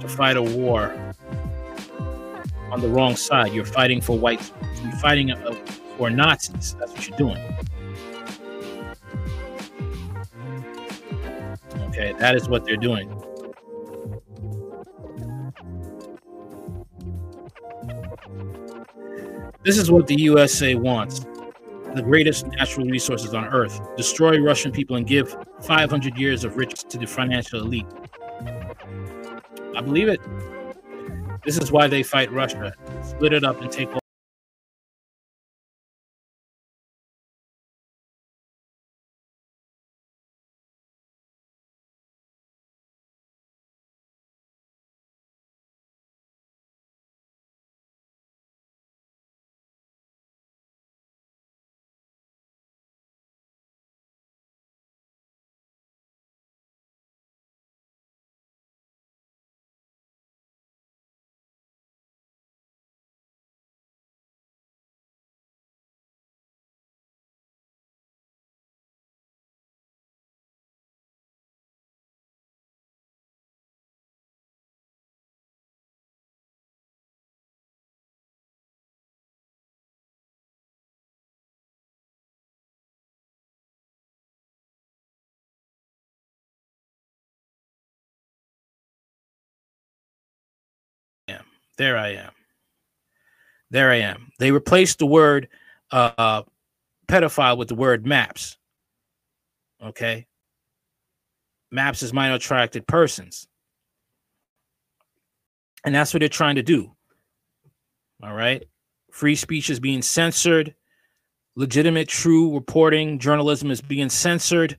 To fight a war on the wrong side. You're fighting for whites. You're fighting uh, for Nazis. That's what you're doing. Okay, that is what they're doing. This is what the USA wants the greatest natural resources on earth, destroy Russian people, and give 500 years of riches to the financial elite. I believe it. This is why they fight Russia. Split it up and take There I am. There I am. They replaced the word uh, pedophile with the word maps. Okay. Maps is minor attracted persons. And that's what they're trying to do. All right. Free speech is being censored. Legitimate, true reporting, journalism is being censored.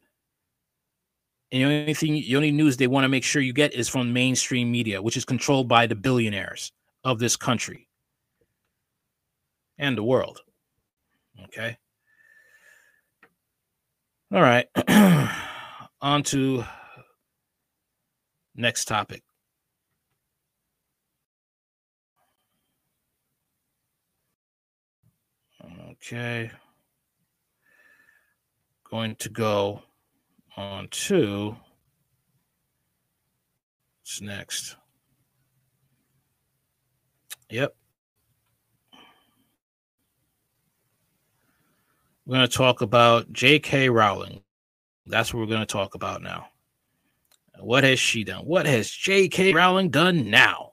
And the only thing, the only news they want to make sure you get is from mainstream media, which is controlled by the billionaires of this country and the world. Okay. All right. On to next topic. Okay. Going to go on to what's next. Yep. We're going to talk about J.K. Rowling. That's what we're going to talk about now. What has she done? What has J.K. Rowling done now?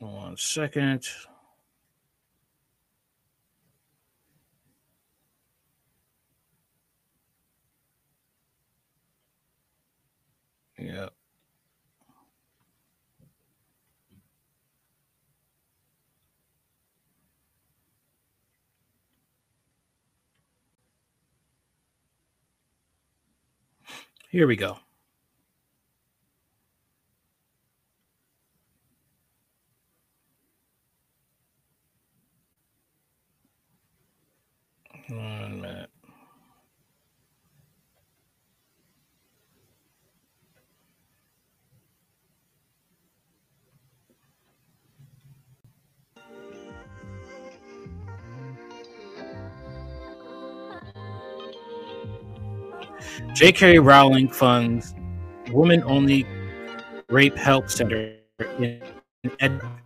One second. Yeah. Here we go. One minute. J.K. Rowling funds woman only rape help center in Edinburgh.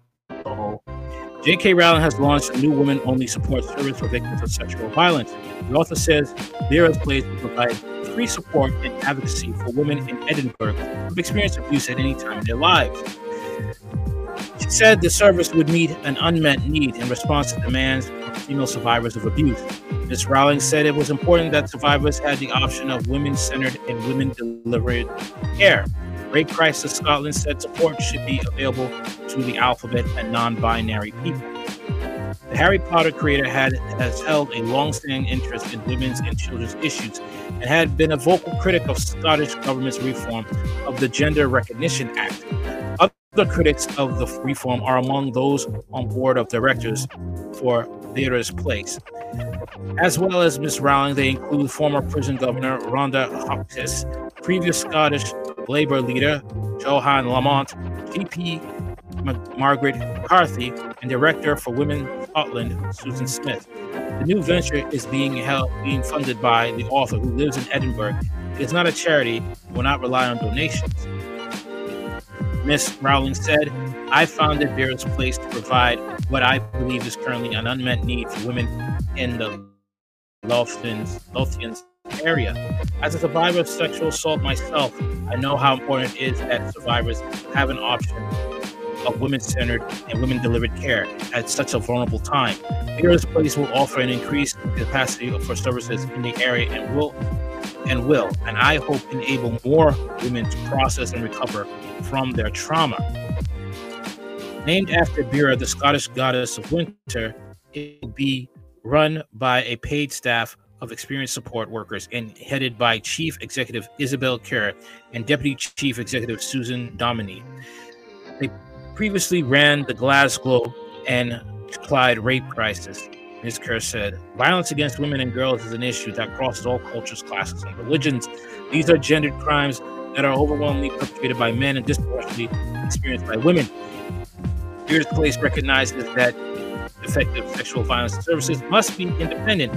J.K. Rowling has launched a new woman only support service for victims of sexual violence. The author says there is ways to provide free support and advocacy for women in Edinburgh who've experienced abuse at any time in their lives. She said the service would meet an unmet need in response to demands from female survivors of abuse. Ms. Rowling said it was important that survivors had the option of women centered and women delivered care. Rape Crisis Scotland said support should be available the alphabet and non binary people. The Harry Potter creator had has held a long-standing interest in women's and children's issues and had been a vocal critic of Scottish government's reform of the Gender Recognition Act. Other critics of the reform are among those on board of directors for Beira's Place. As well as Miss Rowling, they include former prison governor Rhona Hopkins, previous Scottish Labour leader Johann Lamont, GP Margaret McCartney, and director for Women Scotland Susan Smith. The new venture is being held, being funded by the author who lives in Edinburgh. It is not a charity; will not rely on donations. Miss Rowling said, "I founded Beira's Place to provide what I believe is currently an unmet need for women in the Lothians, Lothians area. As a survivor of sexual assault myself, I know how important it is that survivors have an option of women centered and women delivered care at such a vulnerable time. Beira's Place will offer an increased capacity for services in the area and will and will, and I hope enable more women to process and recover from their trauma. Named after Beira, the Scottish goddess of winter, it will be run by a paid staff of experienced support workers and headed by Chief Executive Isabel Kerr and Deputy Chief Executive Susan Dominey. They previously ran the Glasgow and Clyde rape crisis. Ms. Kerr said, Violence against women and girls is an issue that crosses all cultures, classes, and religions. These are gendered crimes that are overwhelmingly perpetrated by men and disproportionately experienced by women. Beira's Place recognizes that effective sexual violence services must be independent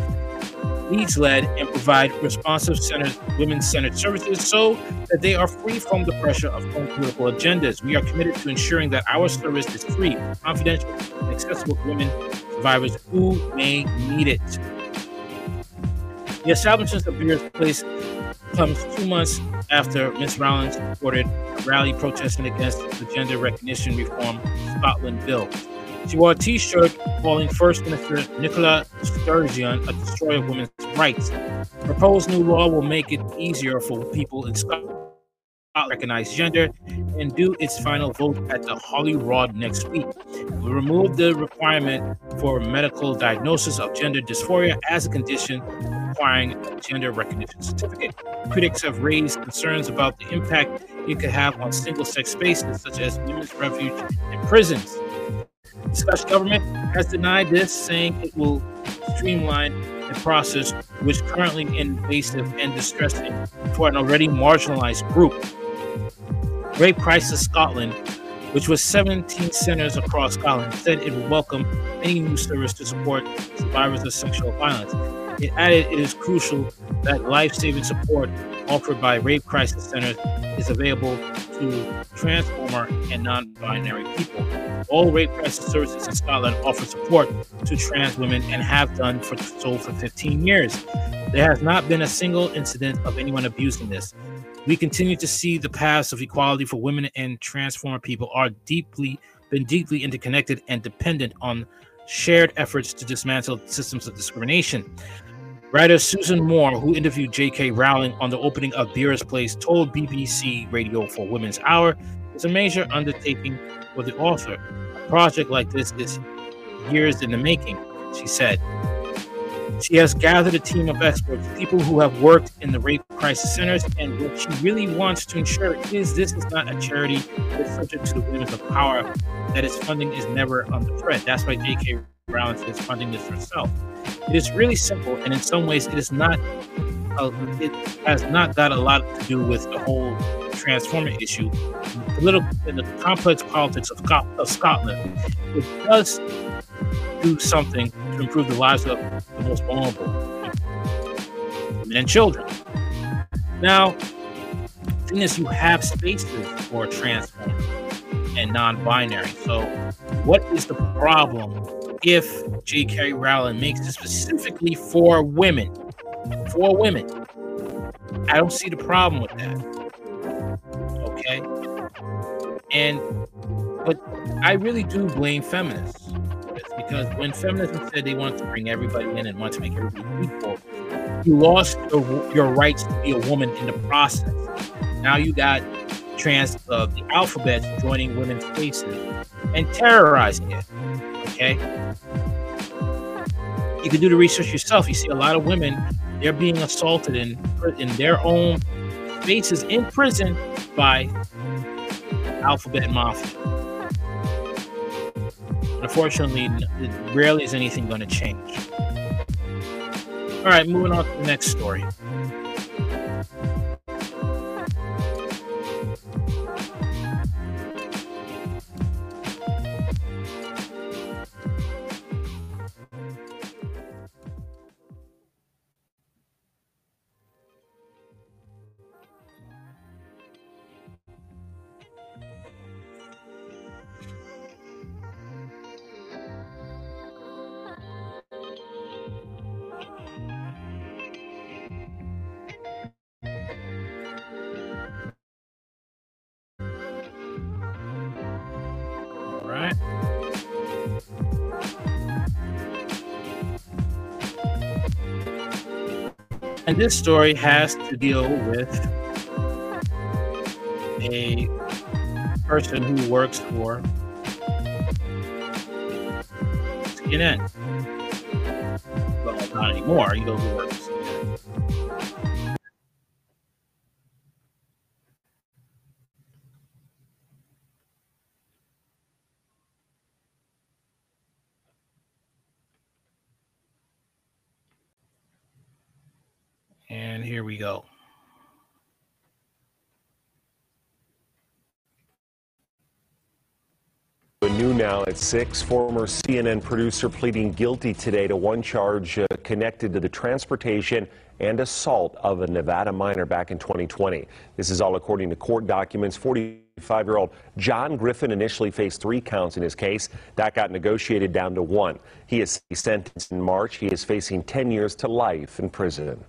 needs led and provide responsive centered women centered services so that they are free from the pressure of political agendas. We are committed to ensuring that our service is free, confidential, and accessible to women survivors who may need it. The establishment of Beira's Place comes two months after Ms. Rowling supported a rally protesting against the Gender Recognition Reform Scotland bill. She wore a T-shirt calling First Minister Nicola Sturgeon a destroyer of women's rights. Proposed new law will make it easier for people in Scotland to recognize gender and do its final vote at the Holyrood next week. We remove the requirement for medical diagnosis of gender dysphoria as a condition requiring a gender recognition certificate. Critics have raised concerns about the impact it could have on single-sex spaces such as women's refuge and prisons. The Scottish government has denied this, saying it will streamline the process, which is currently invasive and distressing for an already marginalized group. Rape Crisis Scotland, which was 17 centers across Scotland, said it would welcome any new service to support survivors of sexual violence. It added it is crucial that life saving support offered by Rape Crisis Centers is available to transformer and non binary people. All rape crisis services in Scotland offer support to trans women and have done for so for 15 years. There has not been a single incident of anyone abusing this. We continue to see the paths of equality for women and transformer people are deeply been deeply interconnected and dependent on shared efforts to dismantle systems of discrimination. Writer Suzanne Moore, who interviewed J.K. Rowling on the opening of Beira's Place, told BBC Radio for Women's Hour it's a major undertaking for the author. A project like this is years in the making, she said. She has gathered a team of experts, people who have worked in the rape crisis centers, and what she really wants to ensure is this is not a charity that's subject to the whims of power, that its funding is never under threat. That's why J.K. Rowling is funding this herself. It is really simple, and in some ways, it is not. Uh, it has not got a lot to do with the whole transformer issue, political in the complex politics of, of Scotland. It does do something to improve the lives of the most vulnerable women and children. Now, the thing is, you have spaces for transform and non-binary. So, what is the problem if J.K. Rowling makes it specifically for women? For women, I don't see the problem with that. Okay, and but I really do blame feminists because when feminism said they wanted to bring everybody in and want to make everybody equal, you lost your, your rights to be a woman in the process. Now you got trans uh, the alphabet joining women's spaces and terrorizing it. Okay, you can do the research yourself. You see a lot of women they're being assaulted in in their own spaces in prison by alphabet mafia. Unfortunately, rarely is anything going to change. All right, moving on to the next story. This story has to deal with a person who works for CNN. Well, not anymore. You know who works. Here we go. New now at 6, former CNN producer pleading guilty today to one charge uh, connected to the transportation and assault of a Nevada minor back in 2020. This is all according to court documents. 45 year old John Griffin initially faced three counts in his case. That got negotiated down to one. He is sentenced in March. He is facing 10 years to life in prison.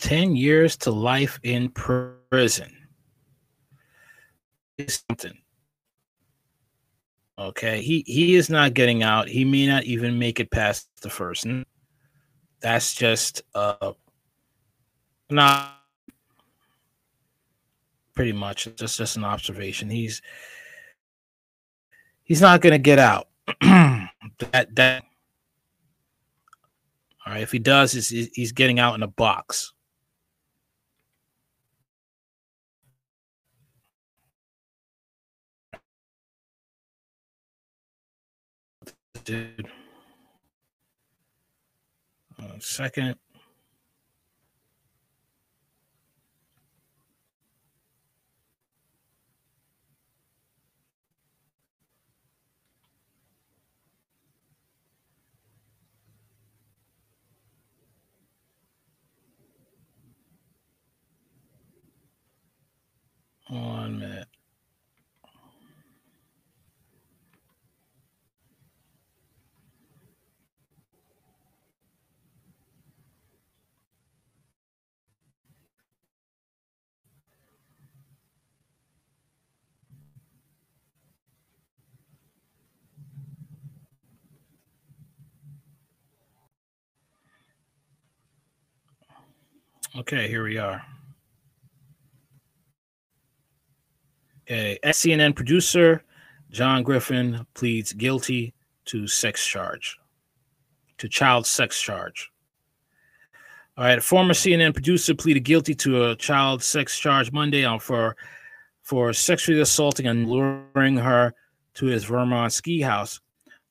10 years to life in prison. Is something. Okay, he he is not getting out. He may not even make it past the first. That's just uh not pretty much just just an observation. He's he's not going to get out. that that all right. If he does, he's, he's getting out in a box. Dude. One second. One minute. Okay, here we are. A CNN producer John Griffin pleads guilty to sex charge, to child sex charge. All right, a former CNN producer pleaded guilty to a child sex charge Monday on for for sexually assaulting and luring her to his Vermont ski house.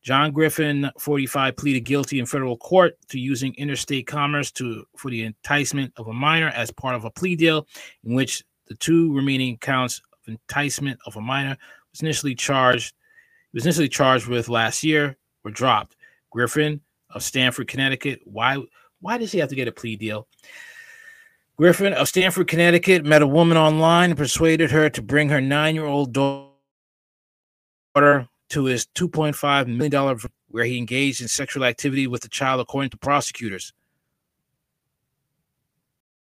John Griffin, 45, pleaded guilty in federal court to using interstate commerce to for the enticement of a minor as part of a plea deal in which the two remaining counts of enticement of a minor was initially charged was initially charged with last year were dropped. Griffin of Stamford, Connecticut. Why why does he have to get a plea deal? Griffin of Stamford, Connecticut met a woman online and persuaded her to bring her nine-year-old daughter to his $2.5 million where he engaged in sexual activity with the child, according to prosecutors.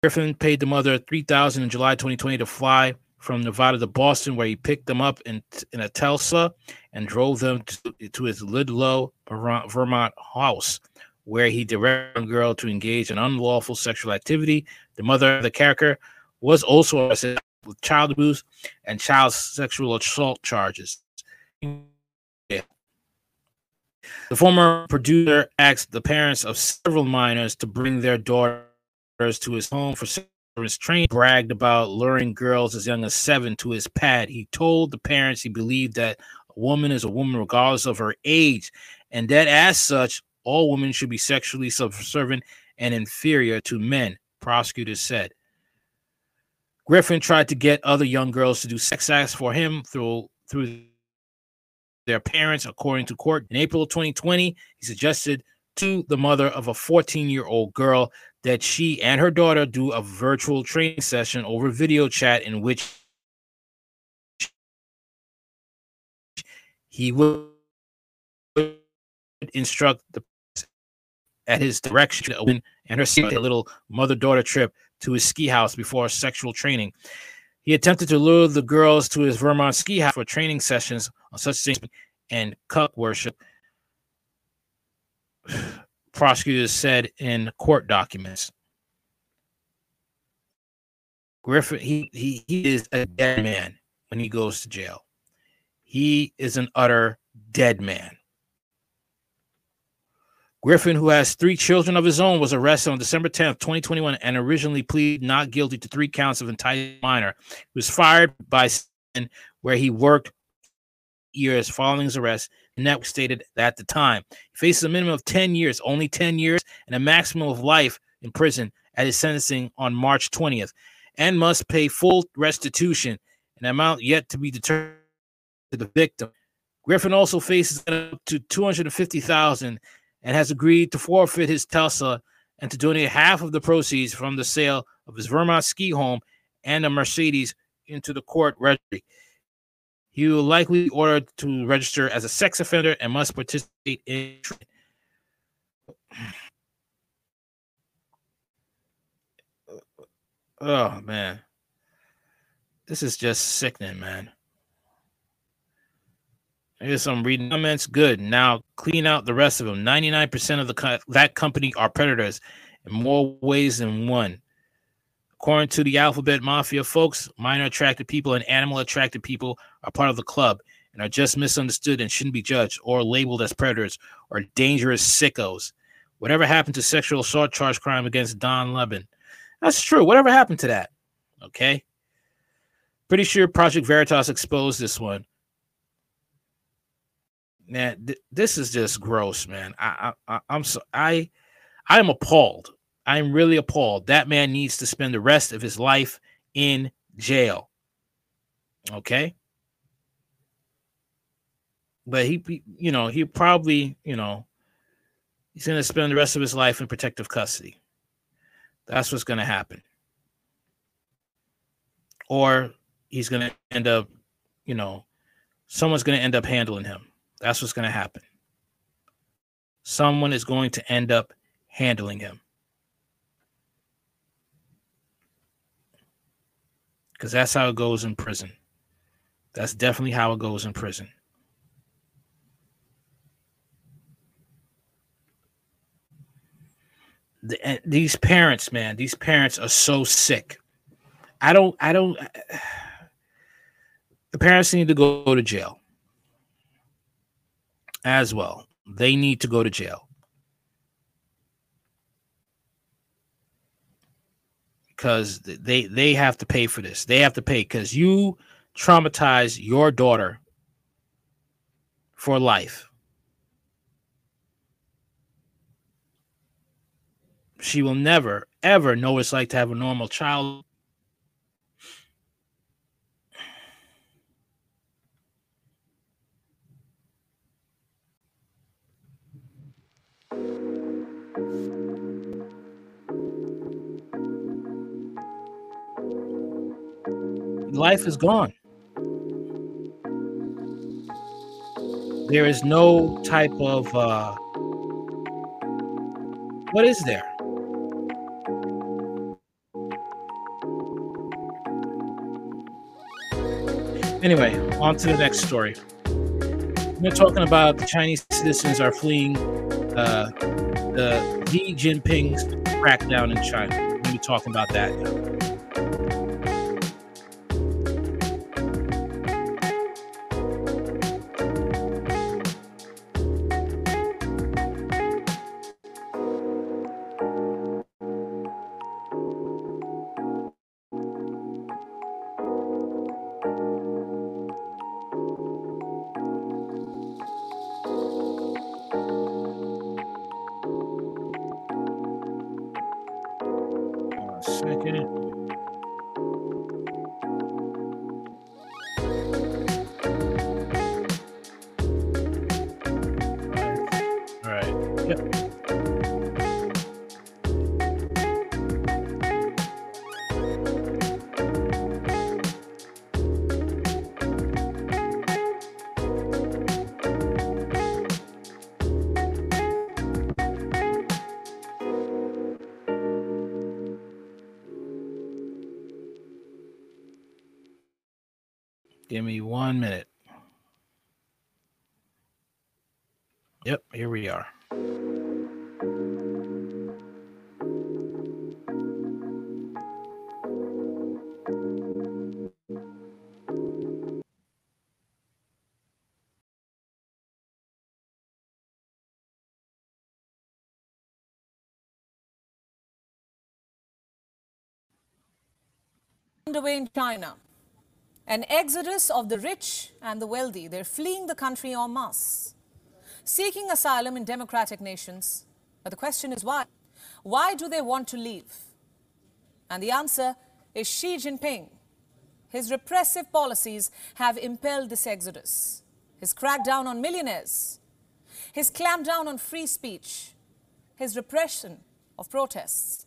Griffin paid the mother $3,000 in July 2020 to fly from Nevada to Boston, where he picked them up in, in a Tesla and drove them to, to his Ludlow, Vermont house, where he directed a girl to engage in unlawful sexual activity. The mother of the character was also arrested with child abuse and child sexual assault charges. Former producer asked the parents of several minors to bring their daughters to his home for his training. Bragged about luring girls as young as seven to his pad. He told the parents he believed that a woman is a woman regardless of her age, and that as such, all women should be sexually subservient and inferior to men, prosecutors said. Griffin tried to get other young girls to do sex acts for him through through their parents, according to court. In April of 2020, he suggested to the mother of a 14 year old girl that she and her daughter do a virtual training session over video chat in which he would instruct the at his direction and her a little mother daughter trip to his ski house before sexual training. He attempted to lure the girls to his Vermont ski house for training sessions on such things and cuck worship. Prosecutors said in court documents. Griffin, he, he, he is a dead man when he goes to jail. He is an utter dead man. Griffin, who has three children of his own, was arrested on December 10th, 2021, and originally pleaded not guilty to three counts of enticing minor. He was fired by where he worked years following his arrest. That was stated at the time. He faces a minimum of 10 years, only 10 years, and a maximum of life in prison at his sentencing on March 20th, and must pay full restitution, an amount yet to be determined to the victim. Griffin also faces up to 250,000 and has agreed to forfeit his Tesla and to donate half of the proceeds from the sale of his Vermont ski home and a Mercedes into the court registry. He will likely be ordered to register as a sex offender and must participate in. Oh man, this is just sickening, man. Here's some reading comments. Good. Now clean out the rest of them. 99% of the co- that company are predators in more ways than one. According to the Alphabet Mafia folks, minor attracted people and animal attracted people are part of the club and are just misunderstood and shouldn't be judged or labeled as predators or dangerous sickos. Whatever happened to sexual assault charge crime against Don Lemon? That's true. Whatever happened to that? Okay. Pretty sure Project Veritas exposed this one man, th- this is just gross, man. I, I, I'm so I, I'm appalled. I'm really appalled. That man needs to spend the rest of his life in jail. Okay. But he, you know, he probably, you know, he's going to spend the rest of his life in protective custody. That's what's going to happen. Or he's going to end up, you know, someone's going to end up handling him. That's what's going to happen. Someone is going to end up handling him. Because that's how it goes in prison. That's definitely how it goes in prison. The, eh, these parents, man, these parents are so sick. I don't, I don't. The parents need to go to jail as well. They need to go to jail. Because they they have to pay for this. They have to pay because you traumatize your daughter for life. She will never, ever know what it's like to have a normal child life is gone. There is no type of uh, what is there? Anyway, on to the next story. We're talking about the Chinese citizens are fleeing uh, the Xi Jinping's crackdown in China. To be talking about that now. Underway in China. An exodus of the rich and the wealthy. They're fleeing the country en masse, seeking asylum in democratic nations. But the question is why? Why do they want to leave? And the answer is Xi Jinping. His repressive policies have impelled this exodus. His crackdown on millionaires, his clampdown on free speech, his repression of protests,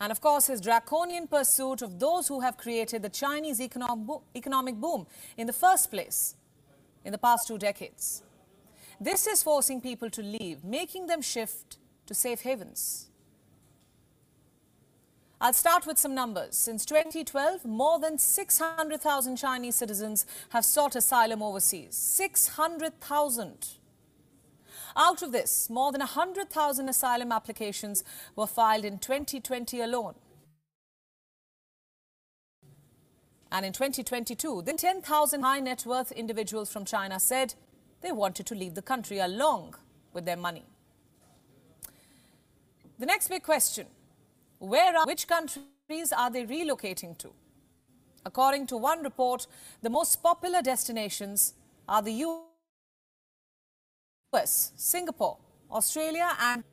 and of course his draconian pursuit of those who have created the Chinese economic, boom in the first place in the past two decades. This is forcing people to leave, making them shift to safe havens. I'll start with some numbers. Since 2012, more than 600,000 Chinese citizens have sought asylum overseas. 600,000. Out of this, more than 100,000 asylum applications were filed in 2020 alone. And in 2022, then 10,000 high net worth individuals from China said they wanted to leave the country along with their money. The next big question where are, which countries are they relocating to? According to one report, the most popular destinations are the US, Singapore, Australia, and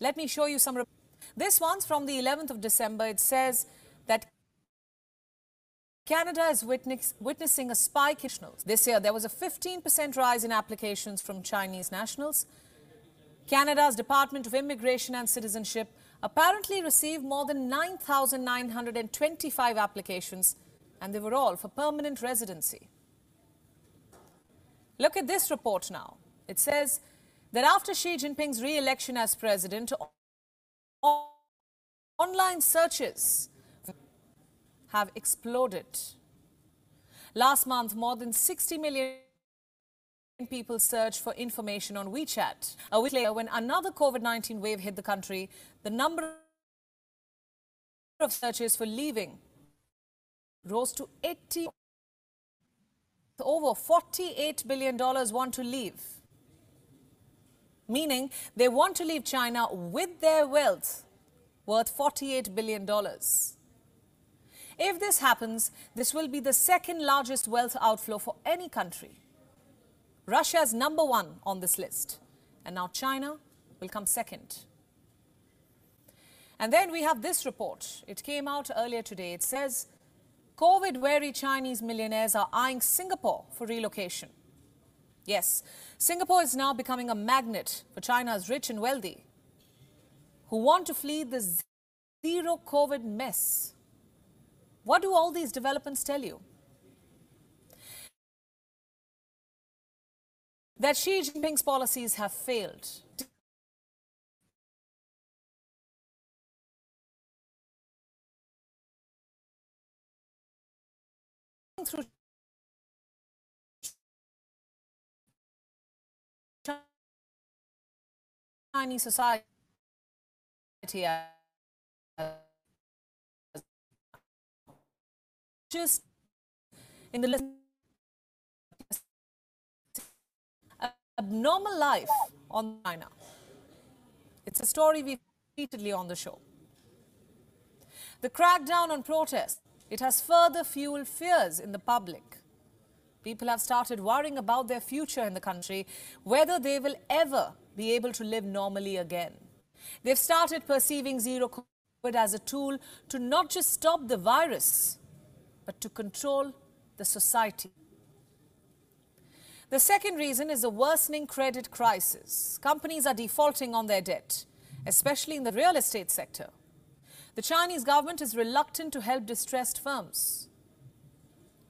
let me show you some. This one's from the 11th of December. It says that Canada is witness, witnessing a spike in nationals. This year, there was a 15% rise in applications from Chinese nationals. Canada's Department of Immigration and Citizenship apparently received more than 9,925 applications, and they were all for permanent residency. Look at this report now. It says that after Xi Jinping's re election as president, online searches have exploded. Last month, more than 60 million people searched for information on WeChat. A week later, when another COVID 19 wave hit the country, the number of searches for leaving rose to 80. Over $48 billion want to leave, meaning they want to leave China with their wealth worth $48 billion. If this happens, this will be the second largest wealth outflow for any country. Russia is number one on this list, and now China will come second. And then we have this report. It came out earlier today. It says COVID wary Chinese millionaires are eyeing Singapore for relocation. Yes, Singapore is now becoming a magnet for China's rich and wealthy who want to flee the zero COVID mess. What do all these developments tell you? That Xi Jinping's policies have failed. Through Chinese society just in the abnormal life on China. It's a story we've repeatedly on the show. The crackdown on protests, it has further fueled fears in the public. People have started worrying about their future in the country, whether they will ever be able to live normally again. They've started perceiving zero COVID as a tool to not just stop the virus, but to control the society. The second reason is the worsening credit crisis. Companies are defaulting on their debt, especially in the real estate sector. The Chinese government is reluctant to help distressed firms.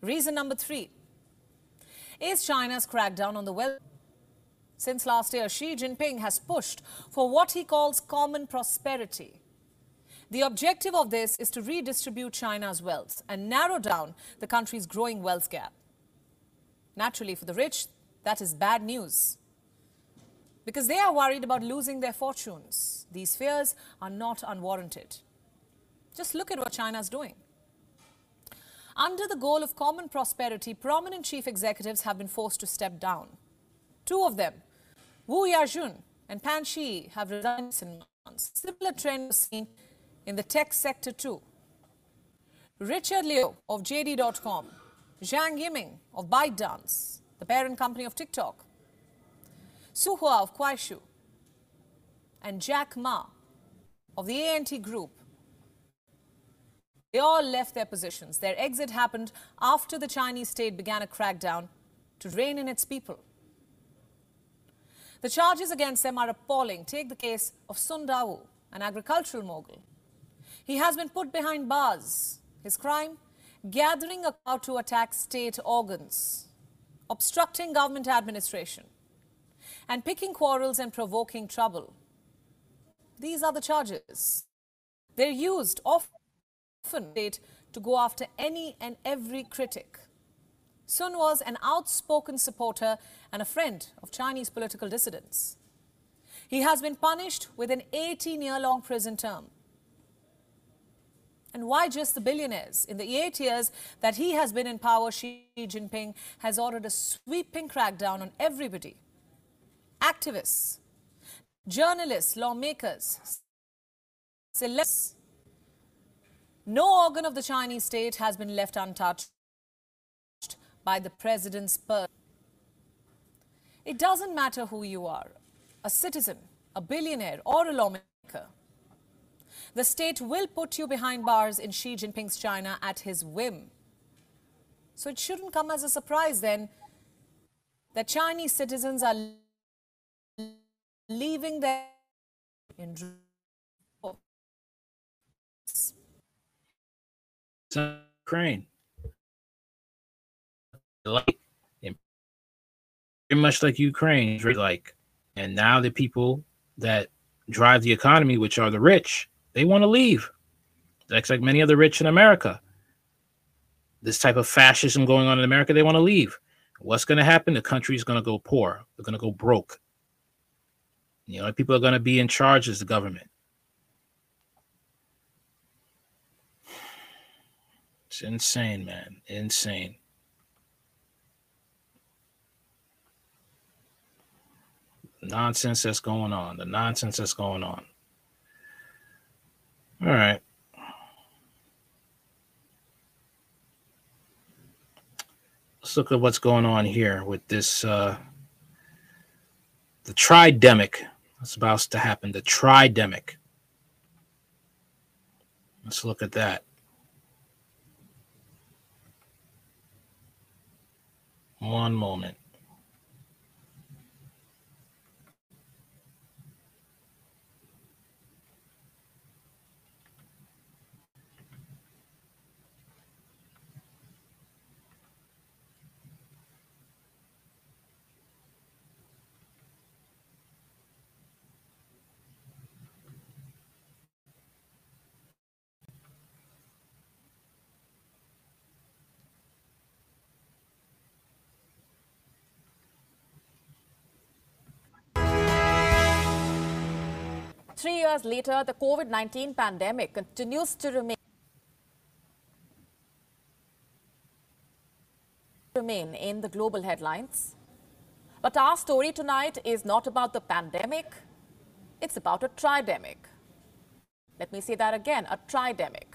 Reason number three is China's crackdown on the wealth. Since last year, Xi Jinping has pushed for what he calls common prosperity. The objective of this is to redistribute China's wealth and narrow down the country's growing wealth gap. Naturally, for the rich, that is bad news because they are worried about losing their fortunes. These fears are not unwarranted. Just look at what China is doing. Under the goal of common prosperity, prominent chief executives have been forced to step down. Two of them, Wu Yajun and Pan Shi, have resigned in months. Similar trend was seen in the tech sector too. Richard Liu of JD.com, Zhang Yiming of ByteDance, the parent company of TikTok, Su Hua of Kuaishou, and Jack Ma of the ANT Group they all left their positions. Their exit happened after the Chinese state began a crackdown to rein in its people. The charges against them are appalling. Take the case of Sun an agricultural mogul. He has been put behind bars. His crime? Gathering a crowd to attack state organs, obstructing government administration, and picking quarrels and provoking trouble. These are the charges. They're used often often to go after any and every critic. Sun was an outspoken supporter and a friend of Chinese political dissidents. He has been punished with an 18-year-long prison term. And why just the billionaires? In the eight years that he has been in power, Xi Jinping has ordered a sweeping crackdown on everybody. Activists, journalists, lawmakers, celebrities, no organ of the Chinese state has been left untouched by the president's purse. It doesn't matter who you are, a citizen, a billionaire, or a lawmaker. The state will put you behind bars in Xi Jinping's China at his whim. So it shouldn't come as a surprise then that Chinese citizens are leaving their in Ukraine. Like, very much like Ukraine, like, and now the people that drive the economy, which are the rich, they want to leave. That's like many of the rich in America. This type of fascism going on in America, they want to leave. What's going to happen? The country is going to go poor. They're going to go broke. You know, people are going to be in charge as the government. It's insane, man. Insane. nonsense that's going on. The nonsense that's going on. All right. Let's look at what's going on here with this uh the tridemic that's about to happen. The tridemic. Let's look at that. One moment. Three years later, the COVID 19 pandemic continues to remain. remain in the global headlines. But our story tonight is not about the pandemic, it's about a tridemic. Let me say that again a tridemic.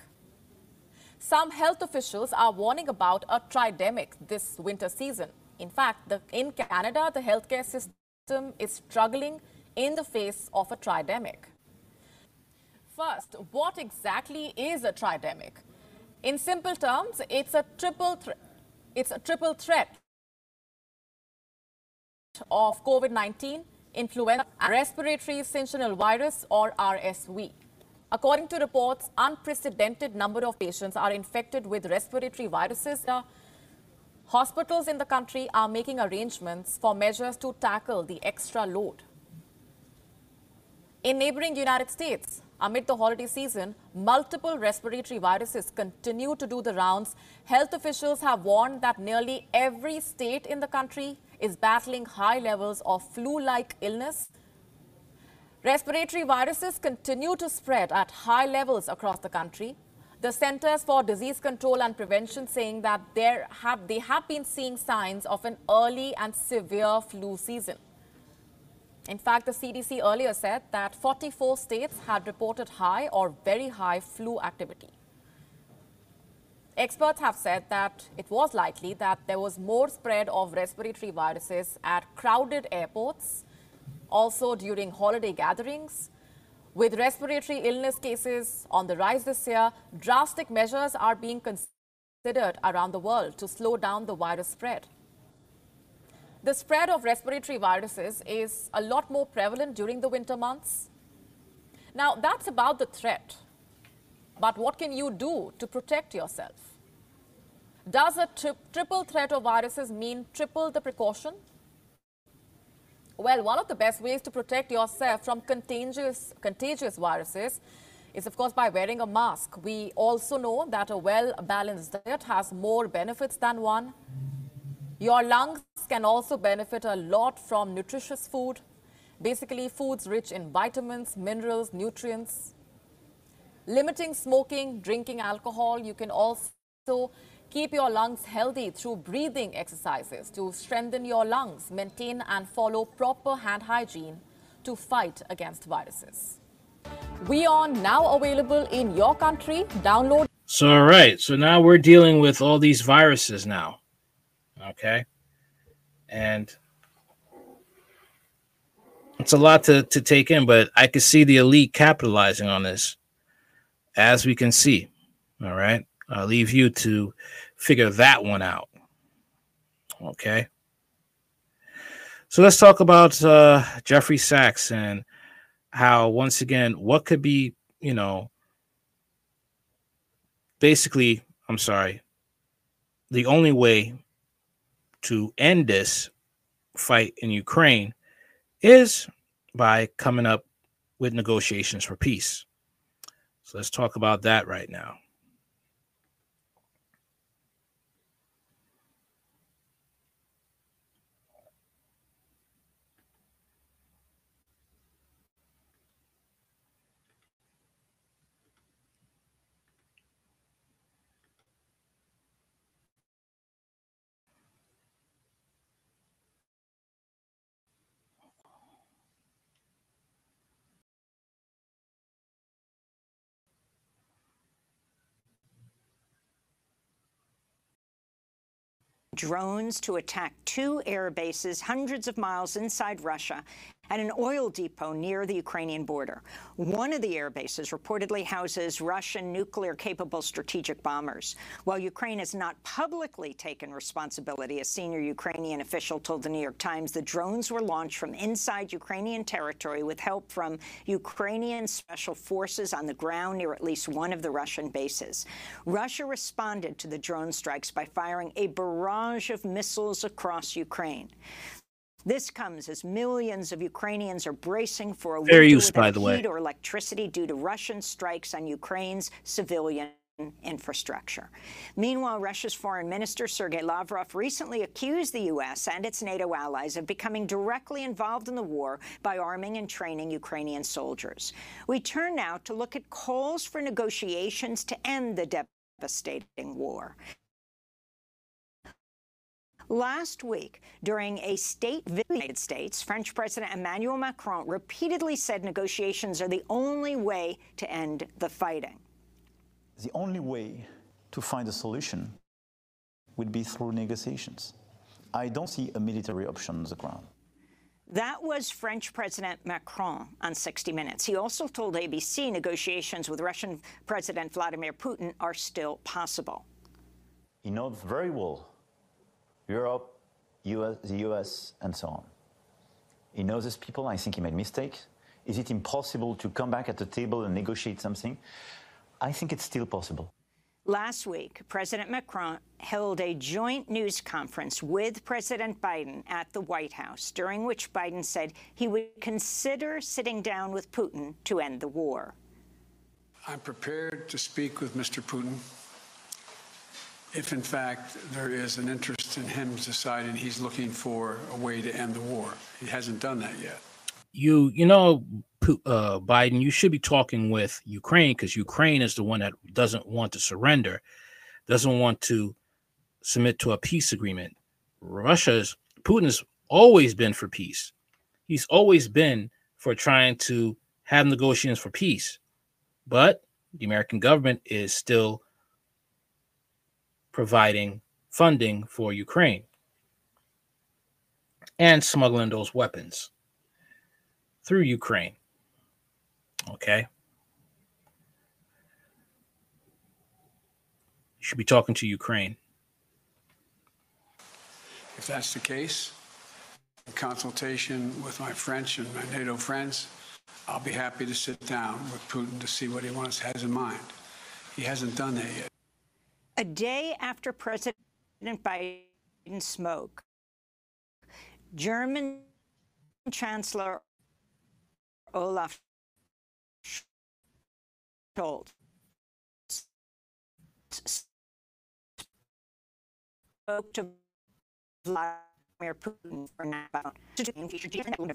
Some health officials are warning about a tridemic this winter season. In fact, the, in Canada, the healthcare system is struggling in the face of a tridemic. First, what exactly is a tridemic? In simple terms, it's a triple threat it's a triple threat of COVID 19, influenza, respiratory syncytial virus or RSV. According to reports, unprecedented number of patients are infected with respiratory viruses. Hospitals in the country are making arrangements for measures to tackle the extra load. In neighboring United States, Amid the holiday season, multiple respiratory viruses continue to do the rounds. Health officials have warned that nearly every state in the country is battling high levels of flu-like illness. Respiratory viruses continue to spread at high levels across the country. The Centers for Disease Control and Prevention saying that there have, they have been seeing signs of an early and severe flu season. In fact, the CDC earlier said that 44 states had reported high or very high flu activity. Experts have said that it was likely that there was more spread of respiratory viruses at crowded airports, also during holiday gatherings. With respiratory illness cases on the rise this year, drastic measures are being considered around the world to slow down the virus spread. The spread of respiratory viruses is a lot more prevalent during the winter months. Now, that's about the threat. But what can you do to protect yourself? Does a tri triple threat of viruses mean triple the precaution? Well, one of the best ways to protect yourself from contagious, contagious viruses is, of course, by wearing a mask. We also know that a well-balanced diet has more benefits than one. Your lungs can also benefit a lot from nutritious food, basically foods rich in vitamins, minerals, nutrients. Limiting smoking, drinking alcohol, you can also keep your lungs healthy through breathing exercises to strengthen your lungs, maintain and follow proper hand hygiene to fight against viruses. We are now available in your country. Download. So, all right. So now we're dealing with all these viruses now. Okay. And it's a lot to, to take in, but I could see the elite capitalizing on this, as we can see. All right. I'll leave you to figure that one out. Okay. So let's talk about uh, Jeffrey Sachs and how, once again, what could be, you know, basically, I'm sorry, the only way to end this fight in Ukraine is by coming up with negotiations for peace. So let's talk about that right now. Drones to attack two air bases hundreds of miles inside Russia at an oil depot near the Ukrainian border. One of the air bases reportedly houses Russian nuclear-capable strategic bombers. While Ukraine has not publicly taken responsibility, a senior Ukrainian official told the New York Times the drones were launched from inside Ukrainian territory with help from Ukrainian special forces on the ground near at least one of the Russian bases. Russia responded to the drone strikes by firing a barrage of missiles across Ukraine. This comes as millions of Ukrainians are bracing for a Fair winter use, without by the way. heat or electricity due to Russian strikes on Ukraine's civilian infrastructure. Meanwhile, Russia's foreign minister Sergei Lavrov recently accused the U.S. and its NATO allies of becoming directly involved in the war by arming and training Ukrainian soldiers. We turn now to look at calls for negotiations to end the devastating war. Last week, during a state visit in the United States, French President Emmanuel Macron repeatedly said negotiations are the only way to end the fighting. The only way to find a solution would be through negotiations. I don't see a military option on the ground. That was French President Macron on 60 Minutes. He also told ABC negotiations with Russian President Vladimir Putin are still possible. He knows very well Europe, US, the US, and so on. He knows his people. I think he made mistakes. Is it impossible to come back at the table and negotiate something? I think it's still possible. Last week, President Macron held a joint news conference with President Biden at the White House, during which Biden said he would consider sitting down with Putin to end the war. I'm prepared to speak with Mr. Putin if, in fact, there is an interest in him deciding he's looking for a way to end the war. He hasn't done that yet. You, you know, uh, Biden, you should be talking with Ukraine because Ukraine is the one that doesn't want to surrender, doesn't want to submit to a peace agreement. Russia's Putin's always been for peace. He's always been for trying to have negotiations for peace. But the American government is still providing funding for Ukraine and smuggling those weapons through Ukraine. Okay. You should be talking to Ukraine. If that's the case, in consultation with my French and my NATO friends, I'll be happy to sit down with Putin to see what he wants has in mind. He hasn't done that yet. A day after President Biden spoke, German Chancellor Olaf Scholz spoke to Vladimir Putin for now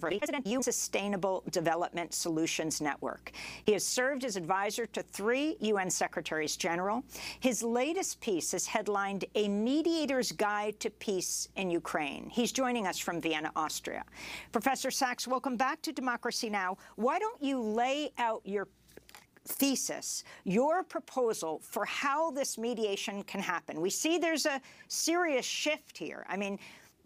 President U Sustainable Development Solutions Network. He has served as advisor to three UN Secretaries General. His latest piece is headlined A Mediator's Guide to Peace in Ukraine. He's joining us from Vienna, Austria. Professor Sachs, welcome back to Democracy Now! Why don't you lay out your thesis, your proposal for how this mediation can happen. We see there's a serious shift here. I mean,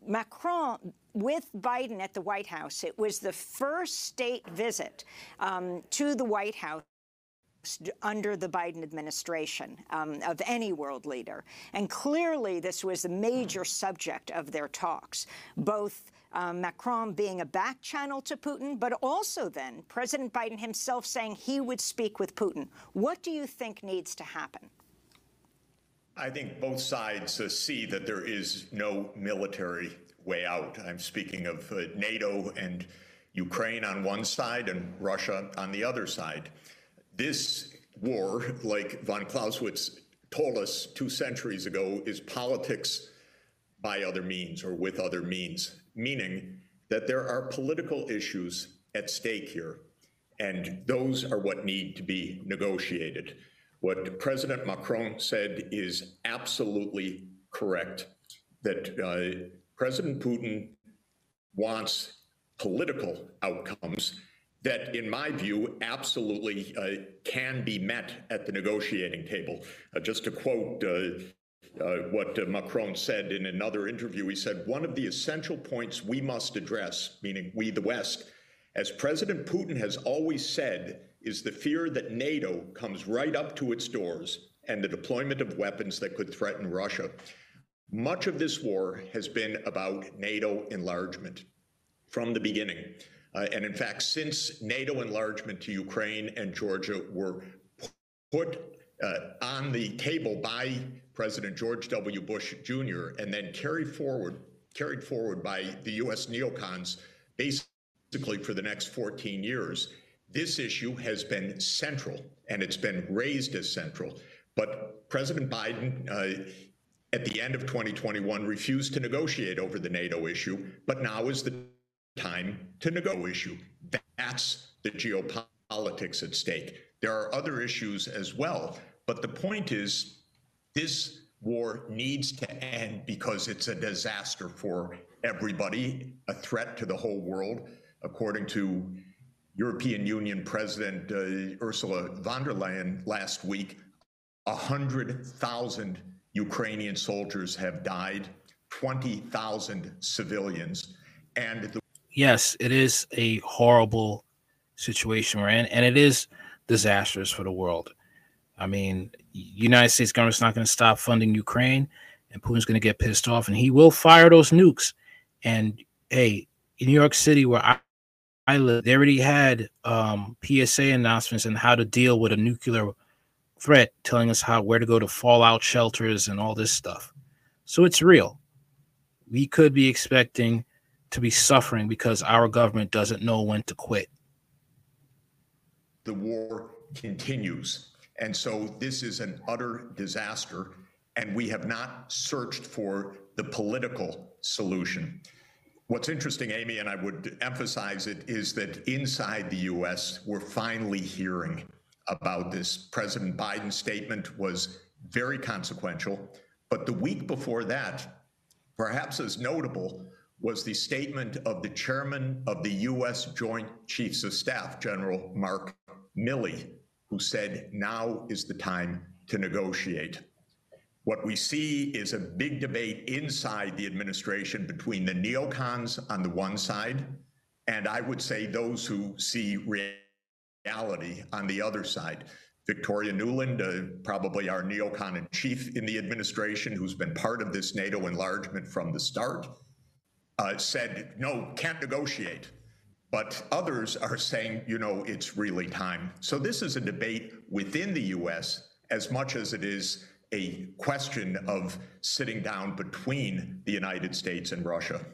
Macron, with Biden at the White House, it was the first state visit um, to the White House under the Biden administration um, of any world leader. And clearly, this was a major subject of their talks, both um, Macron being a back channel to Putin, but also then President Biden himself saying he would speak with Putin. What do you think needs to happen? I think both sides uh, see that there is no military way out. I'm speaking of uh, NATO and Ukraine on one side and Russia on the other side. This war, like von Clausewitz told us two centuries ago, is politics by other means or with other means meaning that there are political issues at stake here, and those are what need to be negotiated. What President Macron said is absolutely correct that uh, President Putin wants political outcomes that, in my view, absolutely uh, can be met at the negotiating table. Uh, just to quote uh, uh, what Macron said in another interview. He said, one of the essential points we must address, meaning we, the West, as President Putin has always said, is the fear that NATO comes right up to its doors and the deployment of weapons that could threaten Russia. Much of this war has been about NATO enlargement from the beginning. Uh, and in fact, since NATO enlargement to Ukraine and Georgia were put uh, on the table by President George W. Bush Jr. and then carried forward carried forward by the U.S. neocons basically for the next 14 years. This issue has been central, and it's been raised as central. But President Biden, uh, at the end of 2021, refused to negotiate over the NATO issue. But now is the time to negotiate issue. That's the geopolitics at stake. There are other issues as well. But the point is, this war needs to end because it's a disaster for everybody, a threat to the whole world, according to European Union President uh, Ursula von der Leyen last week. 100,000 Ukrainian soldiers have died, 20,000 civilians. And the- yes, it is a horrible situation we're in, and it is disastrous for the world. I mean, United States government's not going to stop funding Ukraine, and Putin's going to get pissed off, and he will fire those nukes. And hey, in New York City, where I, They already had um, PSA announcements on how to deal with a nuclear threat, telling us how where to go to fallout shelters and all this stuff. So it's real. We could be expecting to be suffering because our government doesn't know when to quit. The war continues and so this is an utter disaster, and we have not searched for the political solution. What's interesting, Amy, and I would emphasize it, is that inside the US, we're finally hearing about this. President Biden's statement was very consequential. But the week before that, perhaps as notable, was the statement of the chairman of the U.S. Joint Chiefs of Staff, General Mark Milley, who said now is the time to negotiate. What we see is a big debate inside the administration between the neocons on the one side, and I would say those who see reality on the other side. Victoria Nuland, uh, probably our neocon in chief in the administration, who's been part of this NATO enlargement from the start, uh, said, no, can't negotiate but others are saying, you know, it's really time. So this is a debate within the US as much as it is a question of sitting down between the United States and Russia.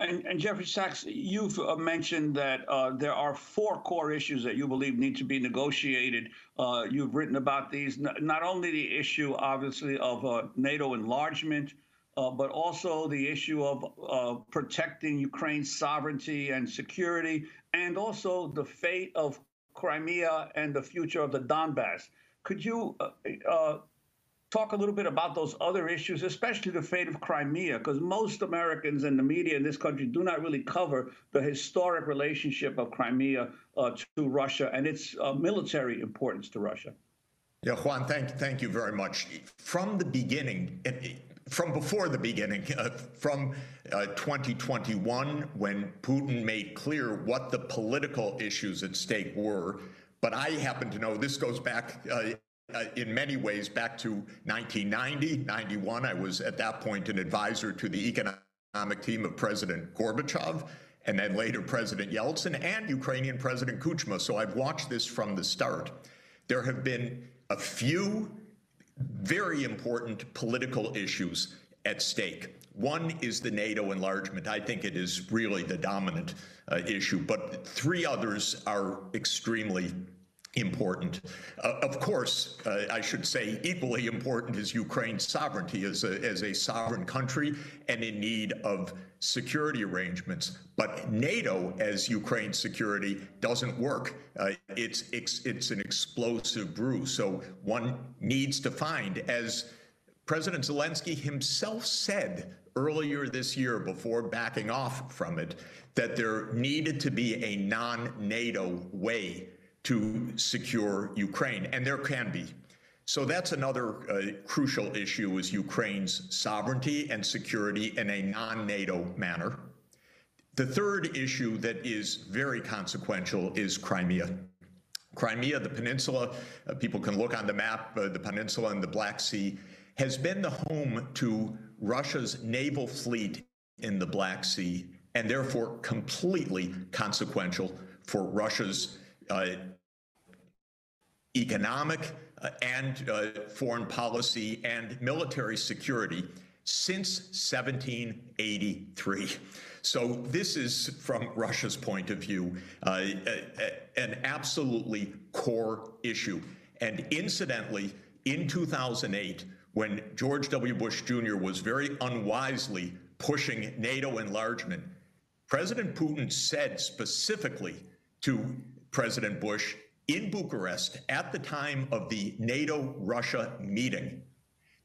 And, and Jeffrey Sachs, you've uh, mentioned that uh, there are four core issues that you believe need to be negotiated. Uh, you've written about these, not only the issue, obviously, of uh, NATO enlargement, uh, but also the issue of uh, protecting Ukraine's sovereignty and security, and also the fate of Crimea and the future of the Donbass. Could you uh, uh talk a little bit about those other issues, especially the fate of Crimea? Because most Americans and the media in this country do not really cover the historic relationship of Crimea uh, to Russia and its uh, military importance to Russia. Yeah, Juan, thank, thank you very much. From the beginning, from before the beginning, uh, from uh, 2021, when Putin made clear what the political issues at stake were. But I happen to know this goes back uh, uh in many ways back to 1990, 91. I was at that point an advisor to the economic team of President Gorbachev and then later President Yeltsin and Ukrainian President Kuchma. So I've watched this from the start. There have been a few very important political issues at stake. One is the NATO enlargement. I think it is really the dominant uh, issue, but three others are extremely important. Uh, of course, uh, I should say equally important is Ukraine's sovereignty as a, as a sovereign country and in need of security arrangements. But NATO as Ukraine's security doesn't work. Uh, it's, it's, it's an explosive brew. So one needs to find, as President Zelensky himself said earlier this year before backing off from it, that there needed to be a non NATO way to secure Ukraine, and there can be. So that's another uh, crucial issue is Ukraine's sovereignty and security in a non-NATO manner. The third issue that is very consequential is Crimea. Crimea, the peninsula, uh, people can look on the map, uh, the peninsula and the Black Sea, has been the home to Russia's naval fleet in the Black Sea and therefore completely consequential for Russia's uh, economic uh, and uh, foreign policy and military security since 1783. So this is, from Russia's point of view, uh, an absolutely core issue. And incidentally, in 2008, when George W. Bush Jr. was very unwisely pushing NATO enlargement, President Putin said specifically to President Bush in Bucharest at the time of the NATO Russia meeting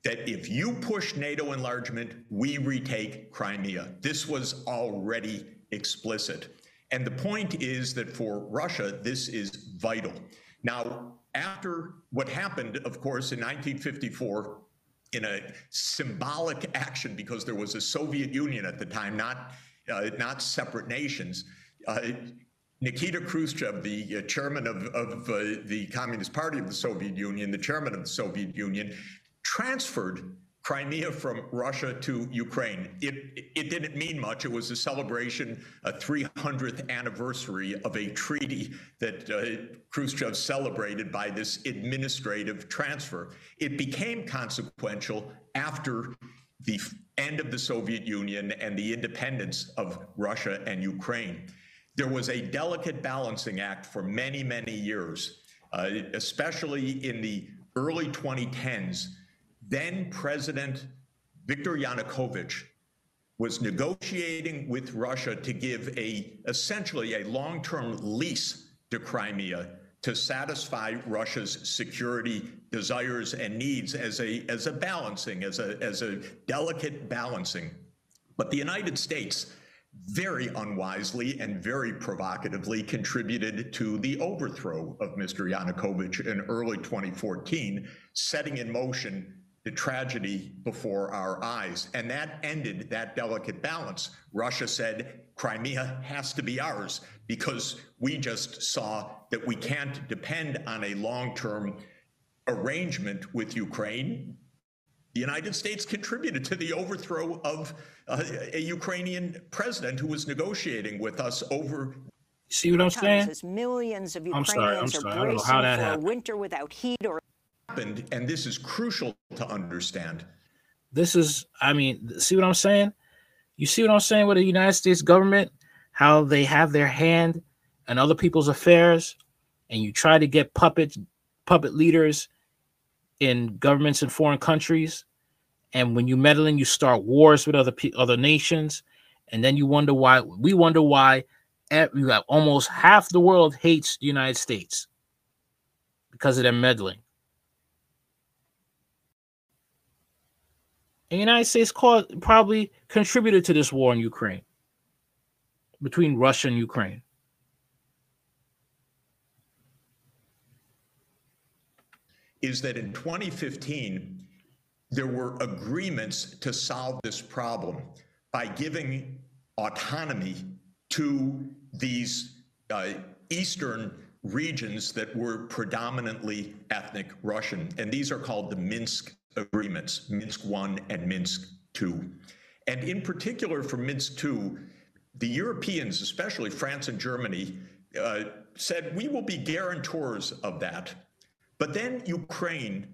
that if you push NATO enlargement, we retake Crimea. This was already explicit. And the point is that for Russia, this is vital. Now, after what happened, of course, in 1954, in a symbolic action, because there was a Soviet Union at the time, not, uh, not separate nations, uh, Nikita Khrushchev, the uh, chairman of, of uh, the Communist Party of the Soviet Union, the chairman of the Soviet Union, transferred Crimea from Russia to Ukraine. It, it didn't mean much. It was a celebration, a 300th anniversary of a treaty that uh, Khrushchev celebrated by this administrative transfer. It became consequential after the end of the Soviet Union and the independence of Russia and Ukraine there was a delicate balancing act for many, many years, uh, especially in the early 2010s. Then President Viktor Yanukovych was negotiating with Russia to give a essentially a long-term lease to Crimea to satisfy Russia's security desires and needs as a as a balancing, as a as a delicate balancing. But the United States very unwisely and very provocatively contributed to the overthrow of Mr. Yanukovych in early 2014, setting in motion the tragedy before our eyes. And that ended that delicate balance. Russia said Crimea has to be ours because we just saw that we can't depend on a long term arrangement with Ukraine the United States contributed to the overthrow of uh, a Ukrainian president who was negotiating with us over. See what I'm saying? As millions of I'm sorry, I'm Ukrainians sorry. I are don't know bracing how that for a happened. winter without heat or happened, and this is crucial to understand. This is, I mean, see what I'm saying? You see what I'm saying with the United States government? How they have their hand in other people's affairs, and you try to get puppet puppet leaders in governments in foreign countries. And when you meddle in, you start wars with other other nations, and then you wonder why. We wonder why you have almost half the world hates the United States because of their meddling. And the United States caused, probably contributed to this war in Ukraine between Russia and Ukraine. is that in 2015, there were agreements to solve this problem by giving autonomy to these uh, eastern regions that were predominantly ethnic Russian. And these are called the Minsk agreements, Minsk 1 and Minsk 2. And in particular for Minsk 2, the Europeans, especially France and Germany, uh, said, we will be guarantors of that. But then Ukraine,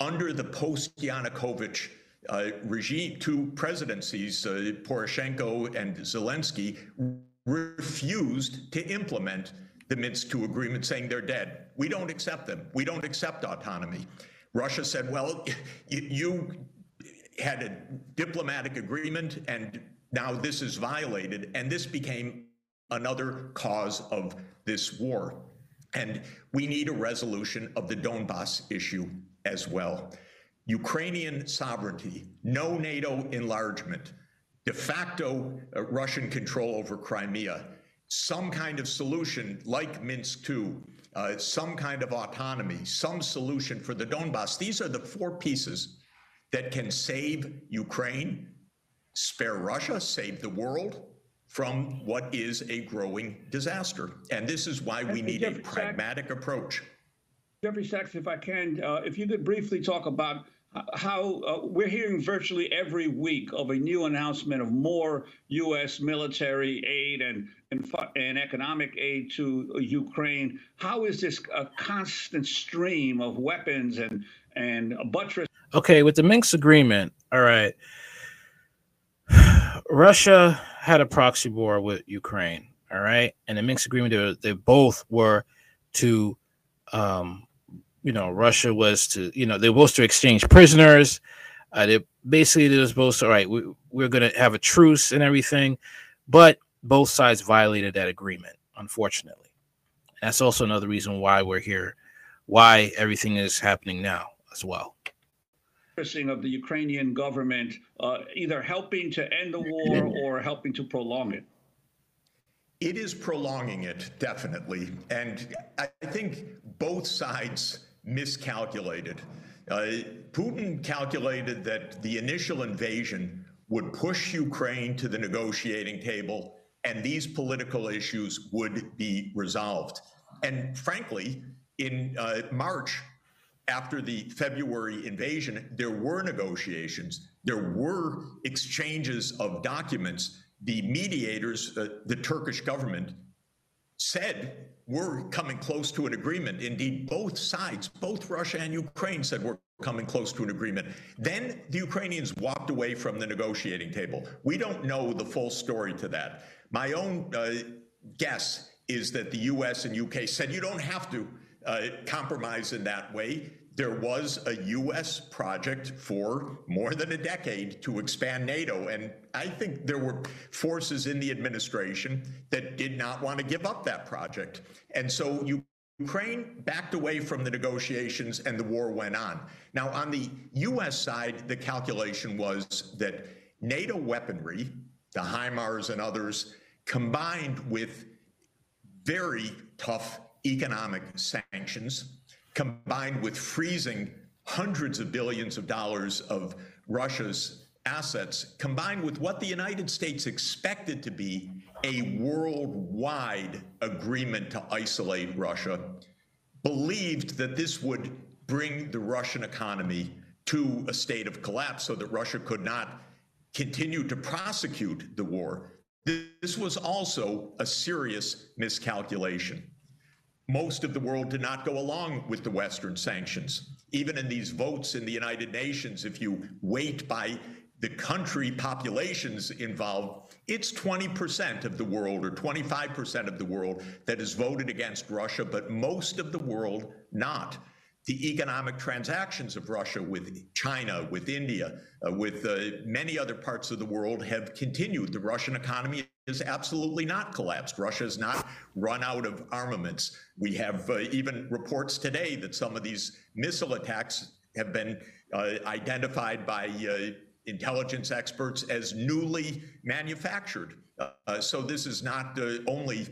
under the post Yanukovych uh, regime, two presidencies, uh, Poroshenko and Zelensky, refused to implement the Minsk II agreement, saying they're dead. We don't accept them. We don't accept autonomy. Russia said, well, you, had a diplomatic agreement and now this is violated. And this became another cause of this war. And we need a resolution of the Donbass issue as well. Ukrainian sovereignty, no NATO enlargement, de facto uh, Russian control over Crimea, some kind of solution like Minsk II, uh, some kind of autonomy, some solution for the Donbass. These are the four pieces that can save Ukraine, spare Russia, save the world from what is a growing disaster. And this is why we need a pragmatic approach. Jeffrey Sachs, if I can, uh, if you could briefly talk about how uh, we're hearing virtually every week of a new announcement of more U.S. military aid and and, and economic aid to Ukraine. How is this a constant stream of weapons and and buttress? Okay, with the Minsk agreement, all right. Russia had a proxy war with Ukraine, all right, and the Minsk agreement, they, they both were to um, you know, Russia was to, you know, they were supposed to exchange prisoners. Uh, they basically they were supposed to, all right, we, we're going to have a truce and everything, but both sides violated that agreement, unfortunately. That's also another reason why we're here, why everything is happening now as well of the Ukrainian government uh, either helping to end the war or helping to prolong it? It is prolonging it, definitely. And I think both sides miscalculated. Uh, Putin calculated that the initial invasion would push Ukraine to the negotiating table and these political issues would be resolved. And frankly, in uh, March, after the February invasion, there were negotiations, there were exchanges of documents. The mediators, uh, the Turkish government, said we're coming close to an agreement. Indeed, both sides, both Russia and Ukraine, said we're coming close to an agreement. Then the Ukrainians walked away from the negotiating table. We don't know the full story to that. My own uh, guess is that the US and UK said you don't have to uh, compromise in that way. There was a U.S. project for more than a decade to expand NATO. And I think there were forces in the administration that did not want to give up that project. And so Ukraine backed away from the negotiations and the war went on. Now, on the U.S. side, the calculation was that NATO weaponry, the HIMARS and others, combined with very tough economic sanctions, combined with freezing hundreds of billions of dollars of Russia's assets, combined with what the United States expected to be a worldwide agreement to isolate Russia, believed that this would bring the Russian economy to a state of collapse so that Russia could not continue to prosecute the war. This was also a serious miscalculation most of the world did not go along with the Western sanctions. Even in these votes in the United Nations, if you weight by the country populations involved, it's 20% of the world or 25% of the world that has voted against Russia, but most of the world not. The economic transactions of Russia with China, with India, uh, with uh, many other parts of the world have continued. The Russian economy has absolutely not collapsed. Russia has not run out of armaments. We have uh, even reports today that some of these missile attacks have been uh, identified by uh, intelligence experts as newly manufactured. Uh, so this is not only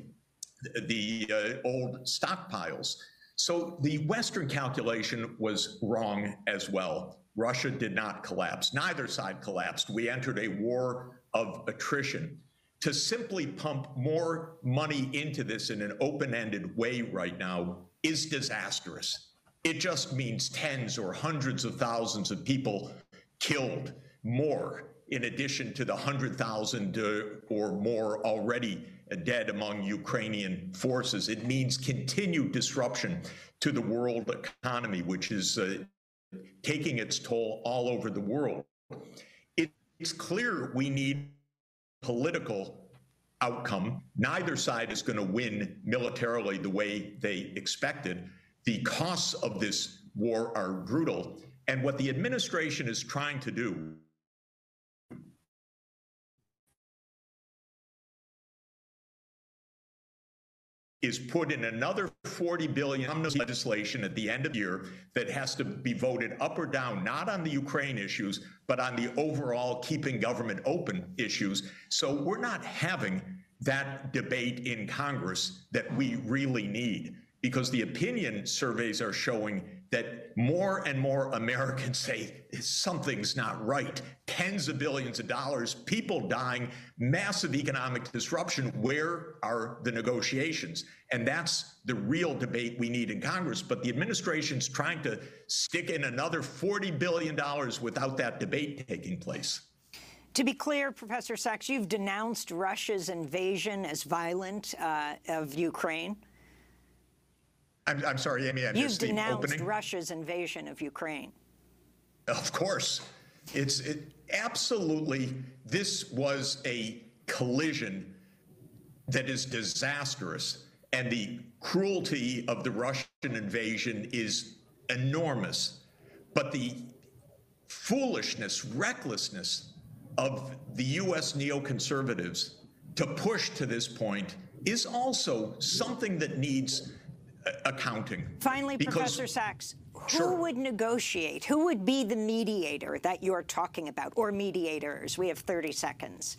the old stockpiles. So the Western calculation was wrong as well. Russia did not collapse. Neither side collapsed. We entered a war of attrition to simply pump more money into this in an open ended way right now is disastrous. It just means tens or hundreds of thousands of people killed more, in addition to the 100,000 uh, or more already dead among Ukrainian forces. It means continued disruption to the world economy, which is uh, taking its toll all over the world. It's clear we need political outcome. Neither side is going to win militarily the way they expected. The costs of this war are brutal. And what the administration is trying to do is put in another 40 billion legislation at the end of the year that has to be voted up or down, not on the Ukraine issues, but on the overall keeping government open issues. So we're not having that debate in Congress that we really need because the opinion surveys are showing that more and more Americans say something's not right. Tens of billions of dollars, people dying, massive economic disruption. Where are the negotiations? And that's the real debate we need in Congress. But the administration's trying to stick in another $40 billion without that debate taking place. To be clear, Professor Sachs, you've denounced Russia's invasion as violent uh, of Ukraine. I'm, I'm sorry, Amy. I You've denounced Russia's invasion of Ukraine. Of course, it's it, absolutely. This was a collision that is disastrous, and the cruelty of the Russian invasion is enormous. But the foolishness, recklessness of the U.S. neoconservatives to push to this point is also something that needs accounting. Finally, Because- Professor Sachs, who Sure. would negotiate? Who would be the mediator that you're talking about, or mediators? We have 30 seconds.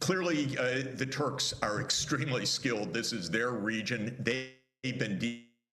Clearly, uh, the Turks are extremely skilled. This is their region. They've been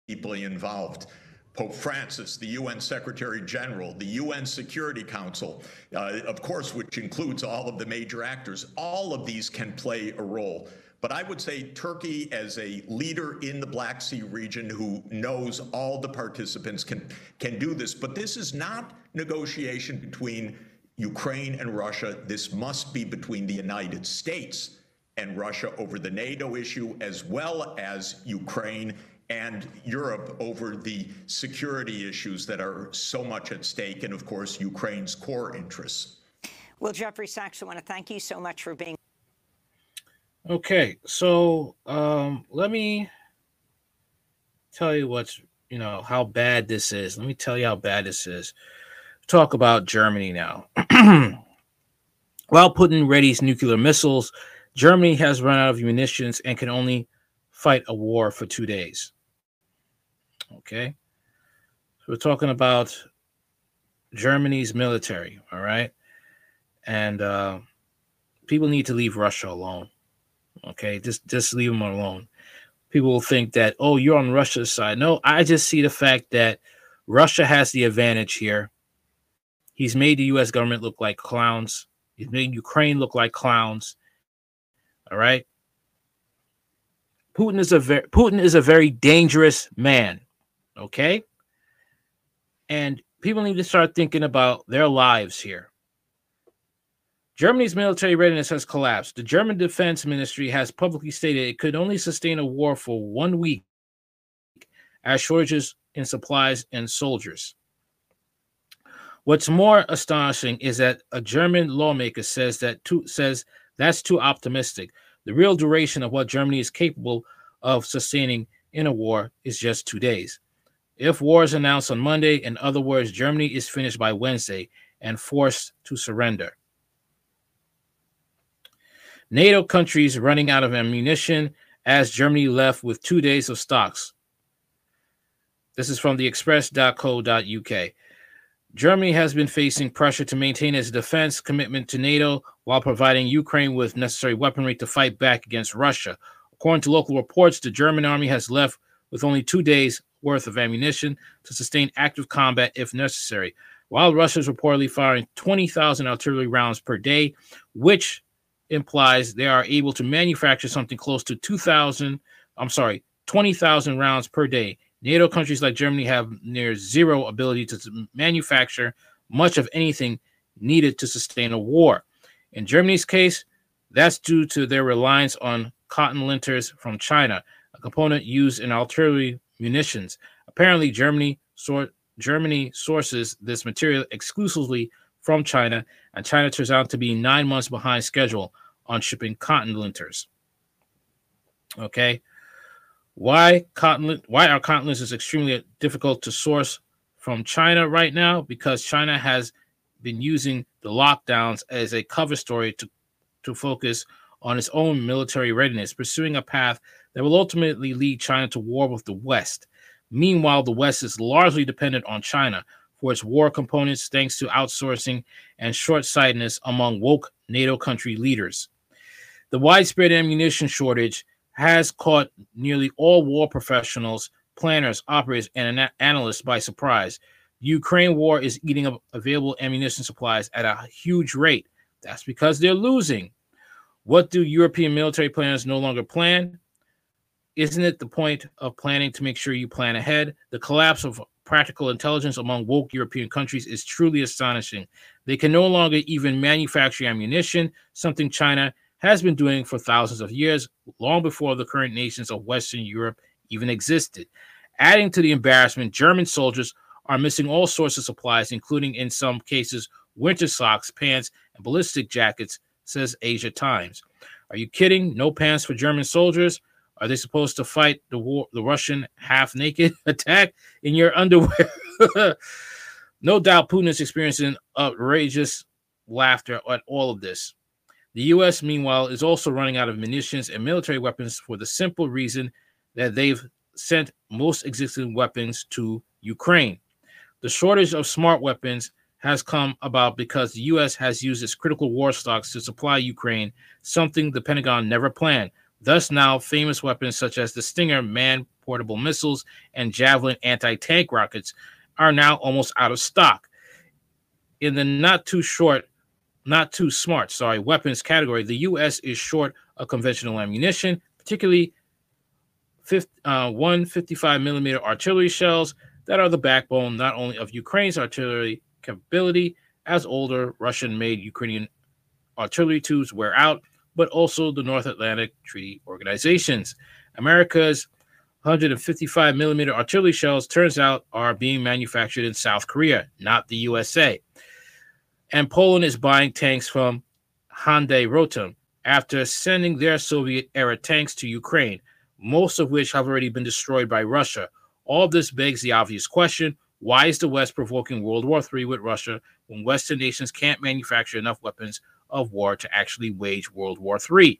deeply involved. Pope Francis, the UN Secretary General, the UN Security Council, uh, of course, which includes all of the major actors, all of these can play a role. But I would say Turkey, as a leader in the Black Sea region who knows all the participants, can, can do this. But this is not negotiation between Ukraine and Russia. This must be between the United States and Russia over the NATO issue, as well as Ukraine and Europe over the security issues that are so much at stake, and of course, Ukraine's core interests. Well, Jeffrey Sachs, I want to thank you so much for being. Okay, so um, let me tell you what's you know how bad this is. Let me tell you how bad this is. Talk about Germany now. While Putin readies nuclear missiles, Germany has run out of munitions and can only fight a war for two days. Okay, so we're talking about Germany's military. All right, and uh, people need to leave Russia alone. Okay, just just leave them alone. People will think that oh, you're on Russia's side. No, I just see the fact that Russia has the advantage here. He's made the U.S. government look like clowns. He's made Ukraine look like clowns. All right. Putin is a very Putin is a very dangerous man. Okay. And people need to start thinking about their lives here. Germany's military readiness has collapsed. The German Defense Ministry has publicly stated it could only sustain a war for one week as shortages in supplies and soldiers. What's more astonishing is that a German lawmaker says that too, says that's too optimistic. The real duration of what Germany is capable of sustaining in a war is just two days. If war is announced on Monday, in other words, Germany is finished by Wednesday and forced to surrender. NATO countries running out of ammunition as Germany left with two days of stocks. This is from the express.co.uk. Germany has been facing pressure to maintain its defense commitment to NATO while providing Ukraine with necessary weaponry to fight back against Russia. According to local reports, the German army has left with only two days' worth of ammunition to sustain active combat if necessary, while Russia is reportedly firing 20,000 artillery rounds per day, which implies they are able to manufacture something close to 2,000, I'm sorry, 20,000 rounds per day. NATO countries like Germany have near zero ability to manufacture much of anything needed to sustain a war. In Germany's case, that's due to their reliance on cotton linters from China, a component used in artillery munitions. Apparently, Germany sor- Germany sources this material exclusively from China, and China turns out to be nine months behind schedule on shipping cotton linters. Okay, why cotton? Why are cotton linters extremely difficult to source from China right now? Because China has been using the lockdowns as a cover story to to focus on its own military readiness, pursuing a path that will ultimately lead China to war with the West. Meanwhile, the West is largely dependent on China for its war components thanks to outsourcing and short sightedness among woke NATO country leaders. The widespread ammunition shortage has caught nearly all war professionals, planners, operators, and ana- analysts by surprise. Ukraine war is eating up available ammunition supplies at a huge rate. That's because they're losing. What do European military planners no longer plan? Isn't it the point of planning to make sure you plan ahead? The collapse of practical intelligence among woke European countries is truly astonishing. They can no longer even manufacture ammunition, something China has been doing for thousands of years, long before the current nations of Western Europe even existed. Adding to the embarrassment, German soldiers are missing all sorts of supplies, including in some cases winter socks, pants, and ballistic jackets, says Asia Times. Are you kidding? No pants for German soldiers? Are they supposed to fight the war, the Russian half naked attack in your underwear? no doubt Putin is experiencing outrageous laughter at all of this. The U.S., meanwhile, is also running out of munitions and military weapons for the simple reason that they've sent most existing weapons to Ukraine. The shortage of smart weapons has come about because the U.S. has used its critical war stocks to supply Ukraine, something the Pentagon never planned. Thus, now famous weapons such as the Stinger man portable missiles and Javelin anti tank rockets are now almost out of stock. In the not too short, not too smart, sorry, weapons category, the U.S. is short of conventional ammunition, particularly 50, uh, 155 millimeter artillery shells that are the backbone not only of Ukraine's artillery capability as older Russian made Ukrainian artillery tubes wear out, but also the North Atlantic Treaty Organizations. America's 155 millimeter artillery shells turns out are being manufactured in South Korea, not the USA. And Poland is buying tanks from Hyundai Rotem after sending their Soviet era tanks to Ukraine, most of which have already been destroyed by Russia. All this begs the obvious question why is the West provoking World War III with Russia when Western nations can't manufacture enough weapons of war to actually wage World War III?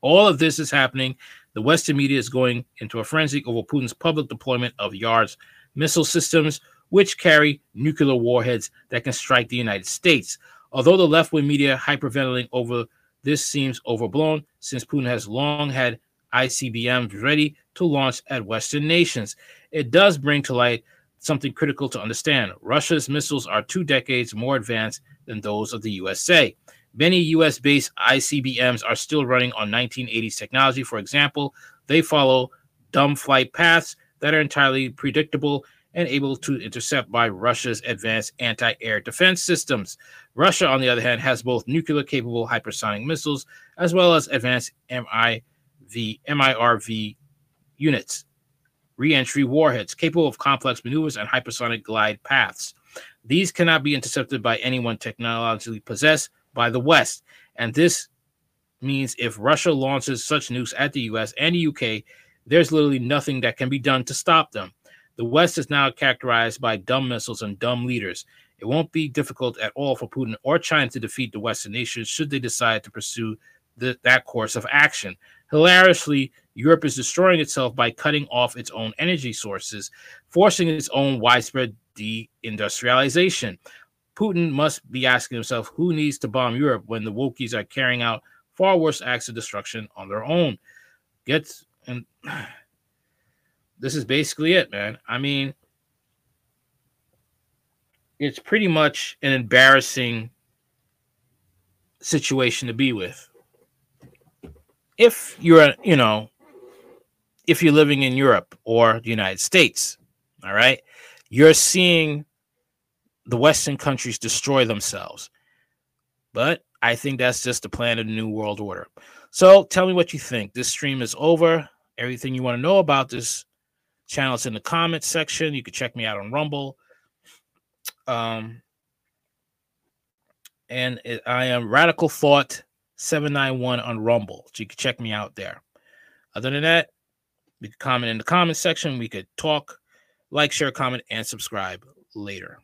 All of this is happening. The Western media is going into a frenzy over Putin's public deployment of Yars missile systems, which carry nuclear warheads that can strike the United States. Although the left wing media hyperventilating over this seems overblown, since Putin has long had ICBMs ready to launch at Western nations. It does bring to light something critical to understand. Russia's missiles are two decades more advanced than those of the USA. Many US based ICBMs are still running on 1980s technology. For example, they follow dumb flight paths that are entirely predictable and able to intercept by Russia's advanced anti air defense systems. Russia, on the other hand, has both nuclear capable hypersonic missiles as well as advanced MI the MIRV units, reentry warheads capable of complex maneuvers and hypersonic glide paths. These cannot be intercepted by anyone technologically possessed by the West. And this means if Russia launches such nukes at the US and the UK, there's literally nothing that can be done to stop them. The West is now characterized by dumb missiles and dumb leaders. It won't be difficult at all for Putin or China to defeat the Western nations should they decide to pursue the, that course of action. Hilariously, Europe is destroying itself by cutting off its own energy sources, forcing its own widespread deindustrialization. Putin must be asking himself who needs to bomb Europe when the Wokies are carrying out far worse acts of destruction on their own. Get and this is basically it, man. I mean, it's pretty much an embarrassing situation to be with if you're, you know, if you're living in Europe or the United States, all right, you're seeing the Western countries destroy themselves. But I think that's just the plan of the New World Order. So tell me what you think. This stream is over. Everything you want to know about this channel is in the comments section. You can check me out on Rumble. Um, and it, I am Radical Thought 791 on Rumble. So you can check me out there. Other than that, we can comment in the comment section. We could talk, like, share, comment, and subscribe later.